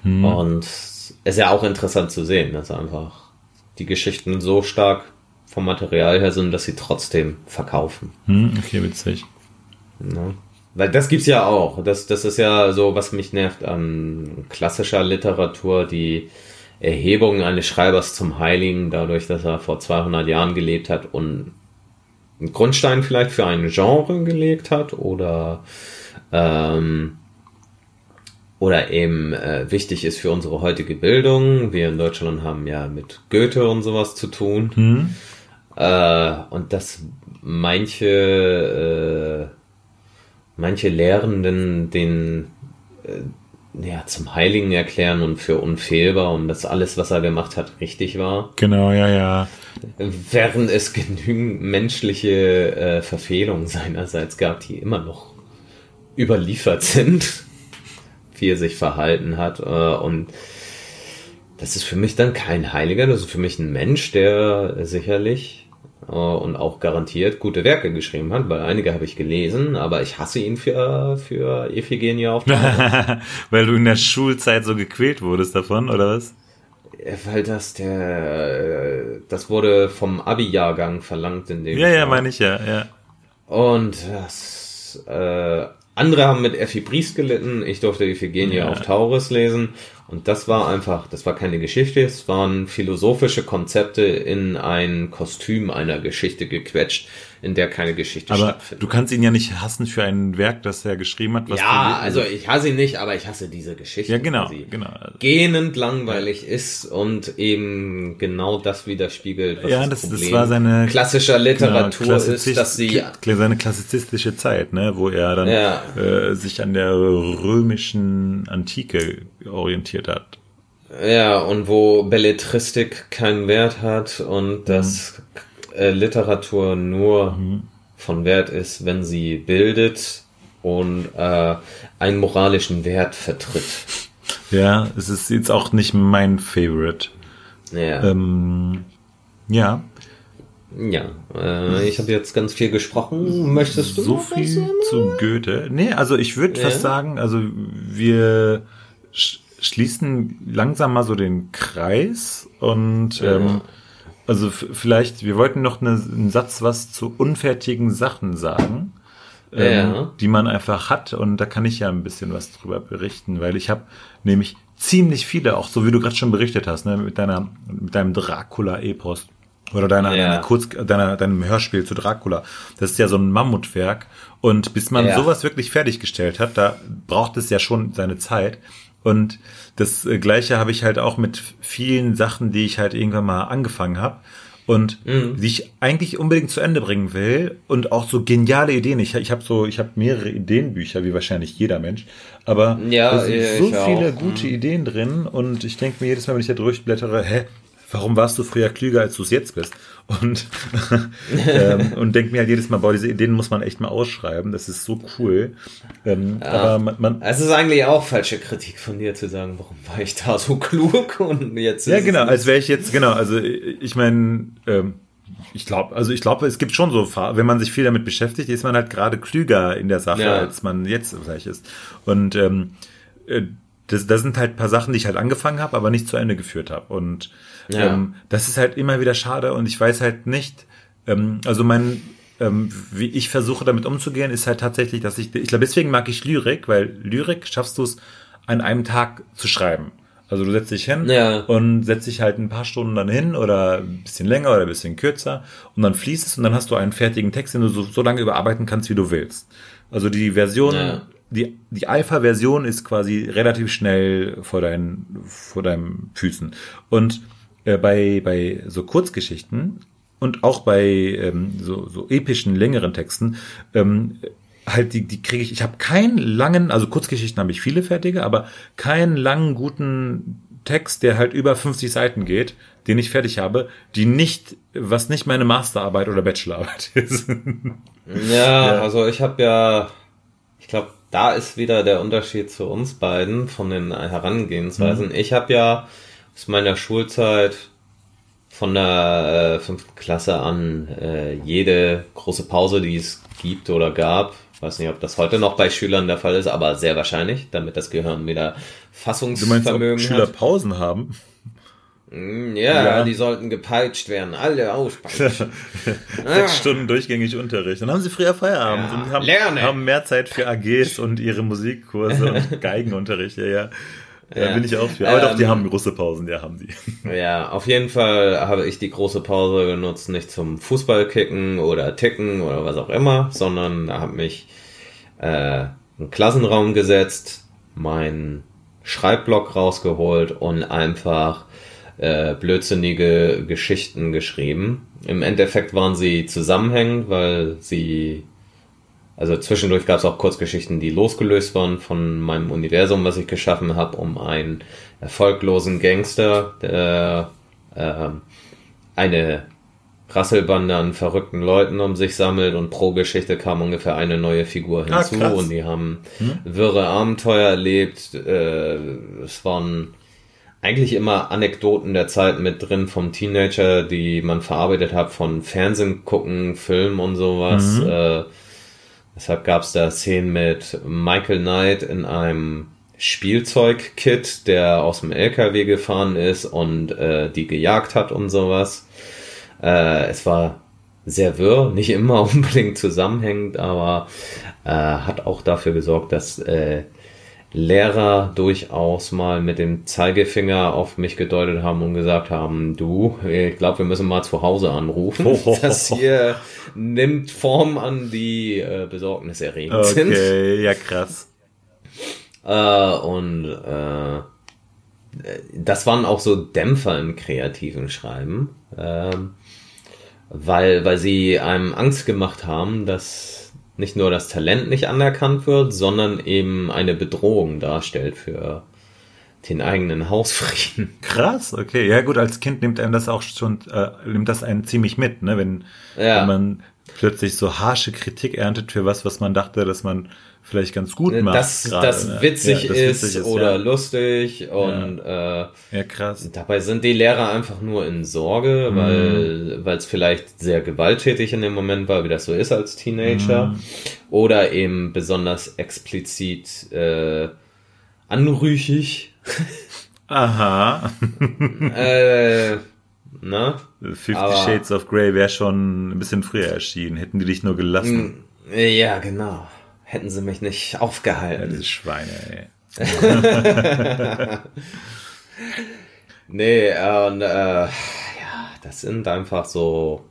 Hm. Und es ist ja auch interessant zu sehen, dass einfach die Geschichten so stark vom Material her sind, dass sie trotzdem verkaufen. Hm, okay, witzig. Ja. Weil das gibt's ja auch. Das, das ist ja so, was mich nervt an klassischer Literatur, die Erhebung eines Schreibers zum Heiligen, dadurch, dass er vor 200 Jahren gelebt hat und einen Grundstein vielleicht für ein Genre gelegt hat oder ähm, oder eben äh, wichtig ist für unsere heutige Bildung. Wir in Deutschland haben ja mit Goethe und sowas zu tun. Mhm. Äh, und dass manche, äh, manche Lehrenden den äh, ja, zum Heiligen erklären und für unfehlbar und dass alles, was er gemacht hat, richtig war. Genau, ja, ja. Während es genügend menschliche äh, Verfehlungen seinerseits gab, die immer noch überliefert sind, wie er sich verhalten hat. Äh, und das ist für mich dann kein Heiliger, das ist für mich ein Mensch, der sicherlich und auch garantiert gute Werke geschrieben hat, weil einige habe ich gelesen, aber ich hasse ihn für, für Iphigenia auf Weil du in der Schulzeit so gequält wurdest davon, oder was? Weil das der, das wurde vom Abi-Jahrgang verlangt in dem Ja, Jahr. ja, meine ich ja, ja. Und das, äh, andere haben mit Effi Briest gelitten, ich durfte Iphigenia ja. auf Taurus lesen. Und das war einfach, das war keine Geschichte, es waren philosophische Konzepte in ein Kostüm einer Geschichte gequetscht, in der keine Geschichte aber stattfindet. Du kannst ihn ja nicht hassen für ein Werk, das er geschrieben hat. Was ja, also ich hasse ihn nicht, aber ich hasse diese Geschichte. Ja, genau, genau. Gähnend langweilig ja. ist und eben genau das widerspiegelt, was ja, das, das, das war seine klassischer Literatur genau, ist, dass sie seine klassizistische Zeit, ne, wo er dann ja. äh, sich an der römischen Antike orientiert hat. Ja, und wo Belletristik keinen Wert hat und das mhm äh, Literatur nur mhm. von Wert ist, wenn sie bildet und äh, einen moralischen Wert vertritt. Ja, es ist jetzt auch nicht mein Favorite. Ja. Ähm, ja. Ja, äh, ich habe jetzt ganz viel gesprochen. Möchtest du so viel zu Goethe? Nee, also ich würde ja. fast sagen, also wir sch schließen langsam mal so den Kreis und ja. ähm, also vielleicht, wir wollten noch eine, einen Satz was zu unfertigen Sachen sagen, ähm, ja. die man einfach hat. Und da kann ich ja ein bisschen was drüber berichten, weil ich habe nämlich ziemlich viele, auch so wie du gerade schon berichtet hast, ne, mit deiner, mit deinem Dracula-Epos oder deiner, ja. deiner Kurz, deiner, deinem Hörspiel zu Dracula. Das ist ja so ein Mammutwerk. Und bis man ja. sowas wirklich fertiggestellt hat, da braucht es ja schon seine Zeit. Und das äh, gleiche habe ich halt auch mit vielen Sachen, die ich halt irgendwann mal angefangen habe und mhm. die ich eigentlich unbedingt zu Ende bringen will und auch so geniale Ideen. Ich, ich habe so, ich habe mehrere Ideenbücher, wie wahrscheinlich jeder Mensch, aber ja, da sind so viele auch. gute mhm. Ideen drin und ich denke mir jedes Mal, wenn ich da durchblättere, hä, warum warst du früher klüger, als du es jetzt bist? Und, ähm, und denke mir halt jedes Mal, boah, diese Ideen muss man echt mal ausschreiben, das ist so cool. Ähm, ja. Aber man, man, Es ist eigentlich auch falsche Kritik von dir zu sagen, warum war ich da so klug und jetzt Ja, genau, als wäre ich jetzt, genau, also ich meine, ähm, ich glaube, also ich glaube, es gibt schon so, wenn man sich viel damit beschäftigt, ist man halt gerade klüger in der Sache, ja. als man jetzt vielleicht ist. Und ähm, äh, das, das sind halt ein paar Sachen, die ich halt angefangen habe, aber nicht zu Ende geführt habe. Und ja. ähm, das ist halt immer wieder schade und ich weiß halt nicht, ähm, also mein, ähm, wie ich versuche damit umzugehen, ist halt tatsächlich, dass ich, ich glaube, deswegen mag ich Lyrik, weil Lyrik schaffst du es an einem Tag zu schreiben. Also du setzt dich hin Ja. und setzt dich halt ein paar Stunden dann hin oder ein bisschen länger oder ein bisschen kürzer und dann fließt es und dann hast du einen fertigen Text, den du so, so lange überarbeiten kannst, wie du willst. Also die Version, Ja. die, die Alpha-Version ist quasi relativ schnell vor, deinen, vor deinen Füßen. Und äh, bei, bei so Kurzgeschichten und auch bei ähm, so, so epischen, längeren Texten, ähm, halt die, die kriege ich, ich habe keinen langen, also Kurzgeschichten habe ich viele fertige, aber keinen langen, guten Text, der halt über 50 Seiten geht, den ich fertig habe, die nicht, was nicht meine Masterarbeit oder Bachelorarbeit ist. Ja, also ich habe ja, ich glaube, da ist wieder der Unterschied zu uns beiden von den Herangehensweisen. Ich habe ja aus meiner Schulzeit von der äh, fünften Klasse an äh, jede große Pause, die es gibt oder gab, weiß nicht, ob das heute noch bei Schülern der Fall ist, aber sehr wahrscheinlich, damit das Gehirn wieder Du meinst, Fassungsvermögen ob Schüler hat. Pausen haben? Mm, Ja, Ja. die sollten gepeitscht werden, alle auspeitschen. Sechs Stunden durchgängig Unterricht. Dann haben sie früher Feierabend Ja, und haben, haben mehr Zeit für AGs und ihre Musikkurse und Geigenunterricht. Ja, ja. Da Ja. bin ich auch für. Aber doch, die Ähm, haben große Pausen, ja, haben sie. Ja, auf jeden Fall habe ich die große Pause genutzt, nicht zum Fußballkicken oder Ticken oder was auch immer, sondern habe mich äh, einen Klassenraum gesetzt, meinen Schreibblock rausgeholt und einfach äh, blödsinnige Geschichten geschrieben. Im Endeffekt waren sie zusammenhängend, weil sie also zwischendurch gab es auch Kurzgeschichten, die losgelöst waren von meinem Universum, was ich geschaffen habe, um einen erfolglosen Gangster, der äh, eine Rasselbande an verrückten Leuten um sich sammelt und pro Geschichte kam ungefähr eine neue Figur Ah, hinzu krass. und die haben wirre Abenteuer erlebt. Äh, es waren eigentlich immer Anekdoten der Zeit mit drin vom Teenager, die man verarbeitet hat von Fernsehen gucken, Film und sowas. Äh, deshalb gab es da Szenen mit Michael Knight in einem Spielzeugkit, der aus dem LKW gefahren ist und äh, die gejagt hat und sowas. Äh, es war sehr wirr, nicht immer unbedingt zusammenhängend, aber äh, hat auch dafür gesorgt, dass äh, Lehrer durchaus mal mit dem Zeigefinger auf mich gedeutet haben und gesagt haben, du, ich glaube, wir müssen mal zu Hause anrufen. Ho, Das hier nimmt Form an, die äh, besorgniserregend sind. Okay, ja, krass. Äh, und äh, das waren auch so Dämpfer im kreativen Schreiben, ähm, weil, weil sie einem Angst gemacht haben, dass nicht nur das Talent nicht anerkannt wird, sondern eben eine Bedrohung darstellt für den eigenen Hausfrieden. Krass, okay. Ja gut, als Kind nimmt einem das auch schon, äh, nimmt das einen ziemlich mit, ne? Wenn, Ja. wenn man plötzlich so harsche Kritik erntet für was, was man dachte, dass man vielleicht ganz gut macht. dass das ne? witzig, Ja, das ist, witzig oder ja. lustig und äh, Ja, krass. Dabei sind die Lehrer einfach nur in Sorge, Mhm. weil weil es vielleicht sehr gewalttätig in dem Moment war, wie das so ist als Teenager, Mhm. oder eben besonders explizit äh, anrüchig. Aha. äh, na? Fifty Aber- Shades of Grey wäre schon ein bisschen früher erschienen. Hätten die dich nur gelassen. Ja, genau. Hätten sie mich nicht aufgehalten. diese Schweine, ey. Nee, äh, und äh, ja, das sind einfach so.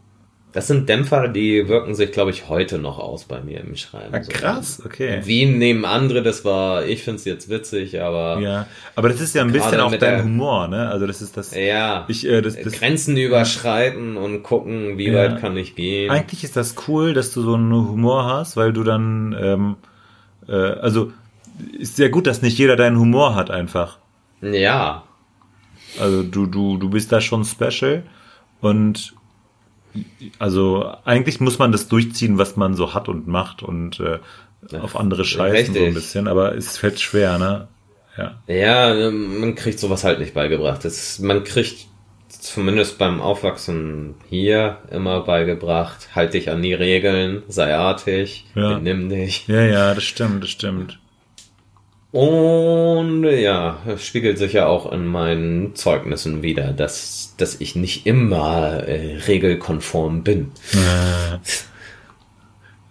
Das sind Dämpfer, die wirken sich, glaube ich, heute noch aus bei mir im Schreiben. Ah, So. krass, okay. Wie nehmen andere, das war, ich find's jetzt witzig, aber ja, Ja, aber das ist ja ein bisschen auch dein der- Humor, ne? Also das ist das. Ich, äh, das, das, Grenzen überschreiten und gucken, wie Ja. weit kann ich gehen. Eigentlich ist das cool, dass du so einen Humor hast, weil du dann, ähm, äh, also ist sehr gut, dass nicht jeder deinen Humor hat einfach. Ja, Also du, du, du bist da schon special und also eigentlich muss man das durchziehen, was man so hat und macht und äh, auf andere scheißen so ein Richtig. bisschen, aber es fällt schwer, ne? Ja. ja, ähm, man kriegt sowas halt nicht beigebracht. Das, man kriegt zumindest beim Aufwachsen hier immer beigebracht, halt dich an die Regeln, sei artig, Ja. benimm dich. Ja, ja, das stimmt, das stimmt. Und ja, es spiegelt sich ja auch in meinen Zeugnissen wieder, dass dass, dass ich nicht immer äh, regelkonform bin.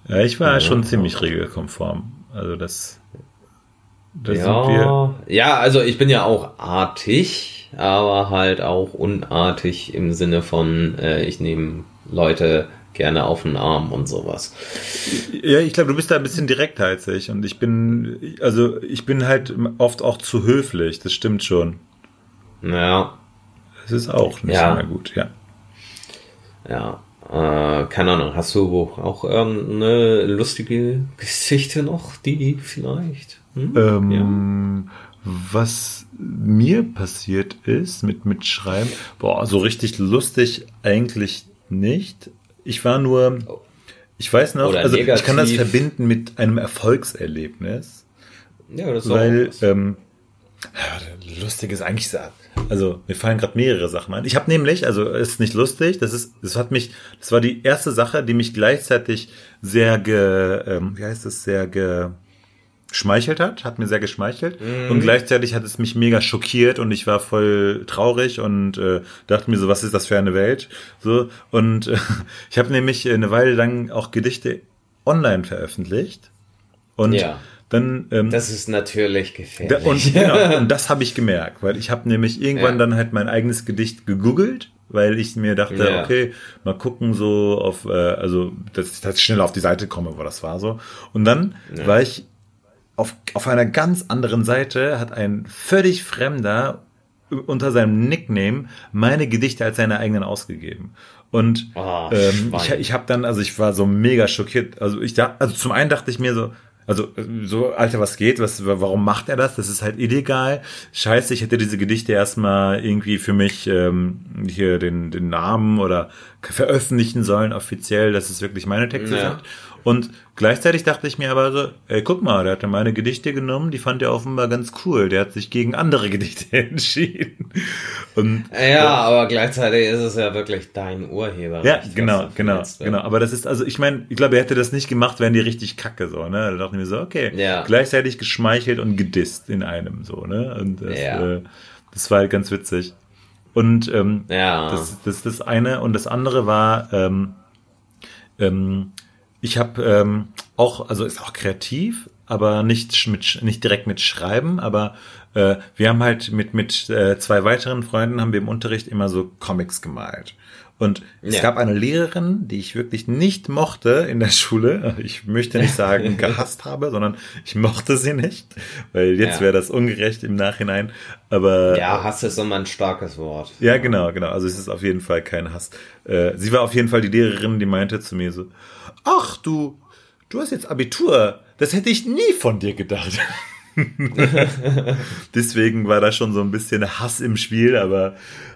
Ja, ich war ja. schon ziemlich regelkonform. Also das. das ja, ja, also ich bin ja auch artig, aber halt auch unartig im Sinne von, äh, ich nehme Leute gerne auf den Arm und sowas. Ja, ich glaube, du bist da ein bisschen direktheizig und ich bin, also ich bin halt oft auch zu höflich, das stimmt schon. Ja. Das ist auch nicht ja. mehr gut, ja. Ja, äh, keine Ahnung, hast du auch eine lustige Geschichte noch, die vielleicht? Hm? Ähm, ja. Was mir passiert ist mit, mit Schreiben, boah, so richtig lustig eigentlich nicht. Ich war nur, ich weiß noch, Oder also negativ. ich kann das verbinden mit einem Erfolgserlebnis. Ja, das weil, ähm, ja, lustig ist eigentlich, also mir fallen gerade mehrere Sachen ein. Ich habe nämlich, also ist nicht lustig, das ist, das hat mich, das war die erste Sache, die mich gleichzeitig sehr ge, ähm, wie heißt es, sehr ge, geschmeichelt hat, hat mir sehr geschmeichelt mhm. und gleichzeitig hat es mich mega schockiert und ich war voll traurig und äh, dachte mir so, was ist das für eine Welt? So und äh, ich habe nämlich eine Weile lang auch Gedichte online veröffentlicht und ja. Dann, ähm, das ist natürlich gefährlich. Da, und, genau, und das habe ich gemerkt, weil ich habe nämlich irgendwann ja. dann halt mein eigenes Gedicht gegoogelt, weil ich mir dachte, ja. okay, mal gucken so auf, äh, also dass, dass ich schnell auf die Seite komme, wo das war so. Und dann ja. war ich auf, auf einer ganz anderen Seite, hat ein völlig Fremder unter seinem Nickname meine Gedichte als seine eigenen ausgegeben. Und oh, ähm, ich, ich habe dann, also ich war so mega schockiert. Also ich dachte, also zum einen dachte ich mir so, also so, Alter, was geht? Was, warum macht er das? Das ist halt illegal. Scheiße, ich hätte diese Gedichte erstmal irgendwie für mich ähm, hier den, den Namen oder veröffentlichen sollen offiziell, dass es wirklich meine Texte ja. sind. Und gleichzeitig dachte ich mir aber so, ey, guck mal, der hat meine Gedichte genommen, die fand er offenbar ganz cool. Der hat sich gegen andere Gedichte entschieden. Und, ja, äh, aber gleichzeitig ist es ja wirklich dein Urheber. Ja, genau, genau, willst, genau. Aber das ist, also ich meine, ich glaube, er hätte das nicht gemacht, wären die richtig kacke so, ne? Da dachte ich mir so, okay, ja. gleichzeitig geschmeichelt und gedisst in einem so, ne? Und das, ja. äh, das war halt ganz witzig. Und ähm, ja. das, das ist das eine. Und das andere war, ähm, ähm, ich habe ähm, auch, also ist auch kreativ, aber nicht mit nicht direkt mit Schreiben, aber äh, wir haben halt mit mit äh, zwei weiteren Freunden haben wir im Unterricht immer so Comics gemalt. Und es ja. gab eine Lehrerin, die ich wirklich nicht mochte in der Schule. Ich möchte nicht sagen gehasst habe, sondern ich mochte sie nicht, weil jetzt ja. wäre das ungerecht im Nachhinein. Aber ja, Hass ist immer ein starkes Wort. Ja, genau, genau. Also es ist auf jeden Fall kein Hass. Äh, sie war auf jeden Fall die Lehrerin, die meinte zu mir so: ach du, du hast jetzt Abitur. Das hätte ich nie von dir gedacht. Deswegen war da schon so ein bisschen Hass im Spiel, aber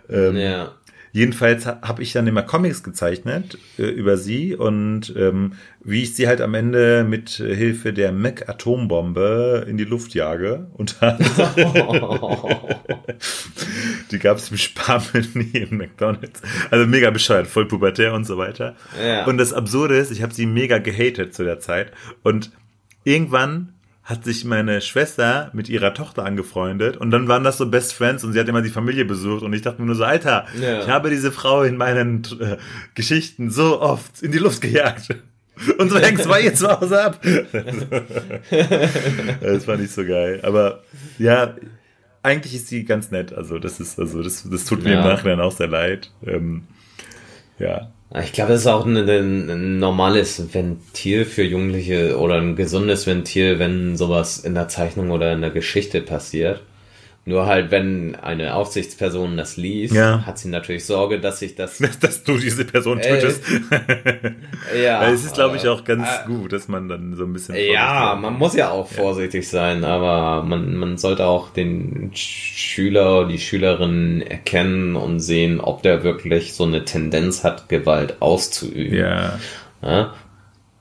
ähm, ja. Jedenfalls habe ich dann immer Comics gezeichnet äh, über sie und ähm, wie ich sie halt am Ende mit Hilfe der Mac Atombombe in die Luft jage. Und die gab es im Sparmenü im McDonalds. Also mega bescheuert, voll pubertär und so weiter. Ja. Und das Absurde ist, ich habe sie mega gehatet zu der Zeit und irgendwann hat sich meine Schwester mit ihrer Tochter angefreundet und dann waren das so Best Friends und sie hat immer die Familie besucht und ich dachte mir nur so, Alter, ja. ich habe diese Frau in meinen äh, Geschichten so oft in die Luft gejagt. Und so hängt zwei jetzt zu Hause ab. das war nicht so geil. Aber ja, eigentlich ist sie ganz nett. Also das ist, also das, das tut mir ja. im Nachhinein auch sehr leid. Ähm, ja. Ich glaube, das ist auch ein, ein, normales Ventil für Jugendliche oder ein gesundes Ventil, wenn sowas in der Zeichnung oder in der Geschichte passiert. Nur halt, wenn eine Aufsichtsperson das liest, ja. hat sie natürlich Sorge, dass sich das. dass du diese Person tötest. Äh, ja. Es ist, glaube ich, auch ganz äh, gut, dass man dann so ein bisschen. Ja, man muss ja auch vorsichtig ja. sein, aber man, man sollte auch den Schüler, die Schülerin erkennen und sehen, ob der wirklich so eine Tendenz hat, Gewalt auszuüben. Ja. ja?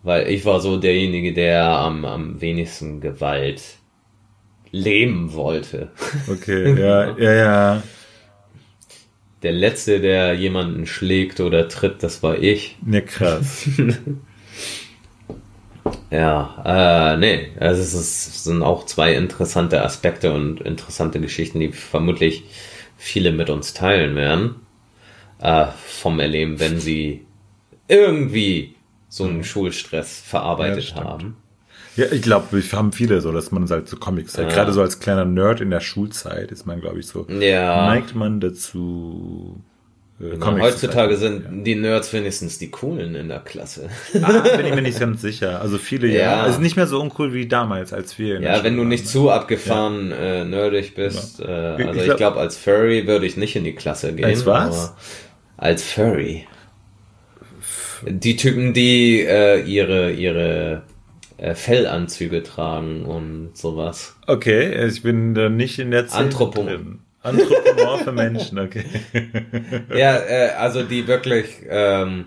Weil ich war so derjenige, der am, am wenigsten Gewalt leben wollte. Okay, ja, ja, ja. Der letzte, der jemanden schlägt oder tritt, das war ich. Ne, krass. ja, äh, nee, also es, ist, es sind auch zwei interessante Aspekte und interessante Geschichten, die vermutlich viele mit uns teilen werden. äh, vom Erleben, wenn sie irgendwie so einen Schulstress verarbeitet Ja, haben. Ja, ich glaube, wir haben viele so, dass man halt so Comics, halt, Ja. gerade so als kleiner Nerd in der Schulzeit ist man, glaube ich, so, Ja. neigt man dazu, äh, Na, Comics heutzutage sind die Nerds wenigstens die coolen in der Klasse. Ah, bin ich mir nicht ganz sicher. Also viele ja. Ja. Also nicht mehr so uncool wie damals, als wir. in der Ja, wenn du waren. nicht zu abgefahren äh, nerdig bist. Äh, also ich ich glaub- glaube, als Furry würde ich nicht in die Klasse gehen. Als was? Als Furry. Die Typen, die äh, ihre, ihre äh, Fellanzüge tragen und sowas. Okay, ich bin da nicht in der Szene Anthropom- drin. Anthropomorphe Menschen, okay. Ja, äh, also die wirklich, ähm,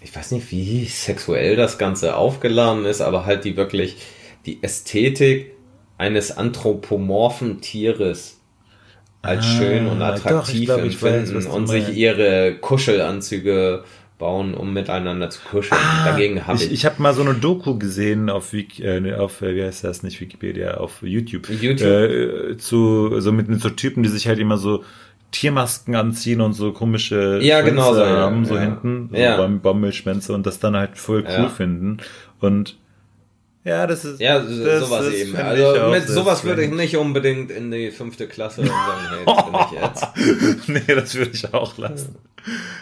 ich weiß nicht, wie sexuell das Ganze aufgeladen ist, aber halt die wirklich die Ästhetik eines anthropomorphen Tieres als Ah, schön und doch, ich attraktiv glaub, ich weiß, empfinden du und sich ihre Kuschelanzüge bauen, um miteinander zu kuscheln. Dagegen habe Ah, Ich, ich, ich habe mal so eine Doku gesehen auf, Wiki, äh, auf äh, wie heißt das, nicht Wikipedia, auf YouTube. YouTube. Äh, zu, so mit, mit so Typen, die sich halt immer so Tiermasken anziehen und so komische Ja, Schwänze genau so, ja, haben, so ja. hinten, so Ja. Baumwollschwänze und das dann halt voll cool Ja. finden. Und ja, das ist ja, das, sowas das eben. Also mit sowas würde ich nicht unbedingt in die fünfte Klasse und sagen, hey, das bin ich jetzt. nee, das würde ich auch lassen.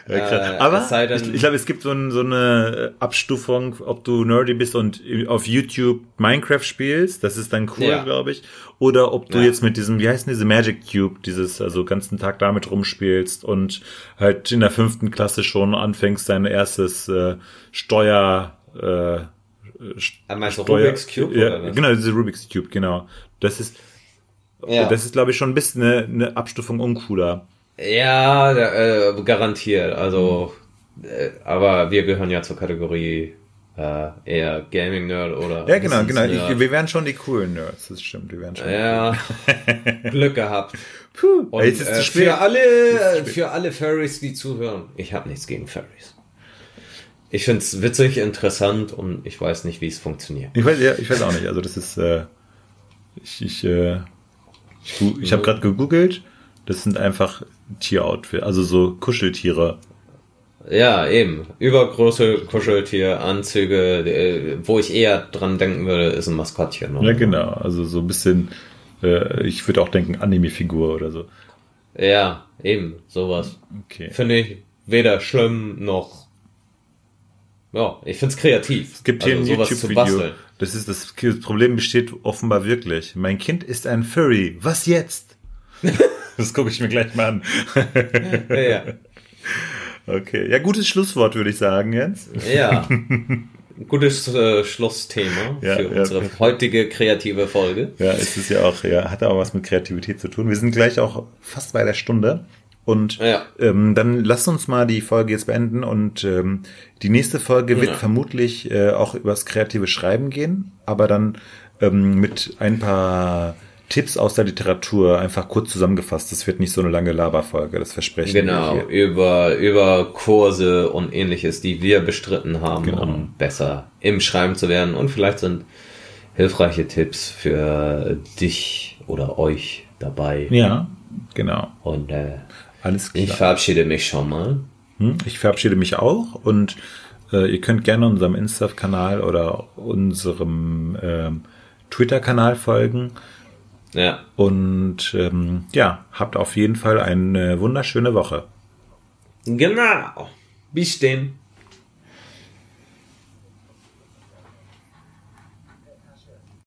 Ja, Aber denn- ich, ich glaube, es gibt so, ein, so eine Abstufung, ob du nerdy bist und auf YouTube Minecraft spielst, das ist dann cool, Ja. glaube ich. Oder ob du Ja. jetzt mit diesem, wie heißt denn diese Magic Cube, dieses, also ganzen Tag damit rumspielst und halt in der fünften Klasse schon anfängst, dein erstes äh, Steuer, äh, Ah, Meinst du Steuer, Rubik's Cube ja, oder was? genau, diese Rubik's Cube, genau. Das ist, das ist, glaube ich, schon ein bisschen eine, eine Abstufung uncooler. Ja, äh, garantiert. Also, äh, aber wir gehören ja zur Kategorie äh, eher Gaming Nerd oder. Ja, genau, genau. Ich, wir wären schon die coolen Nerds, das stimmt. Wir wären schon. ja, Glück gehabt. Puh, Und jetzt ist es äh, zu spät. für alle, ist es für alle Furries, die zuhören, ich habe nichts gegen Furries. Ich find's witzig, interessant und ich weiß nicht, wie es funktioniert. Ich weiß, ja, ich weiß auch nicht. Also das ist, äh, ich, ich, äh, ich, ich habe gerade gegoogelt. Das sind einfach Tieroutfit, also so Kuscheltiere. Ja, eben. Übergroße Kuscheltier, Anzüge, äh, wo ich eher dran denken würde, ist ein Maskottchen. oder? Ja, genau. Also so ein bisschen, äh, ich würde auch denken Anime-Figur oder so. Ja, eben, sowas. Okay. Finde ich weder schlimm noch. Ja, ich find's kreativ. Es gibt hier also ein sowas zu YouTube-Video. basteln. Das ist das Problem besteht offenbar wirklich. Mein Kind ist ein Furry. Was jetzt? das gucke ich mir gleich mal an. Ja, ja. Okay. Ja, gutes Schlusswort, würde ich sagen jetzt. ja. Gutes äh, Schlussthema Ja, für ja. unsere heutige kreative Folge. Ja, es ist ja auch, ja, hat auch was mit Kreativität zu tun. Wir sind gleich auch fast bei der Stunde. Und Ja. ähm, dann lass uns mal die Folge jetzt beenden. Und ähm, die nächste Folge wird vermutlich äh, auch übers kreative Schreiben gehen, aber dann ähm, mit ein paar Tipps aus der Literatur einfach kurz zusammengefasst. Das wird nicht so eine lange Laberfolge, das versprechen Genau, wir hier. über, über Kurse und ähnliches, die wir bestritten haben, Genau. um besser im Schreiben zu werden. Und vielleicht sind hilfreiche Tipps für dich oder euch dabei. Ja, genau. Und äh, Alles ich klar. verabschiede mich schon mal. Hm, Ich verabschiede mich auch und äh, ihr könnt gerne unserem Insta-Kanal oder unserem ähm, Twitter-Kanal folgen. Ja, Und ähm, ja, habt auf jeden Fall eine wunderschöne Woche. genau. Bis denn.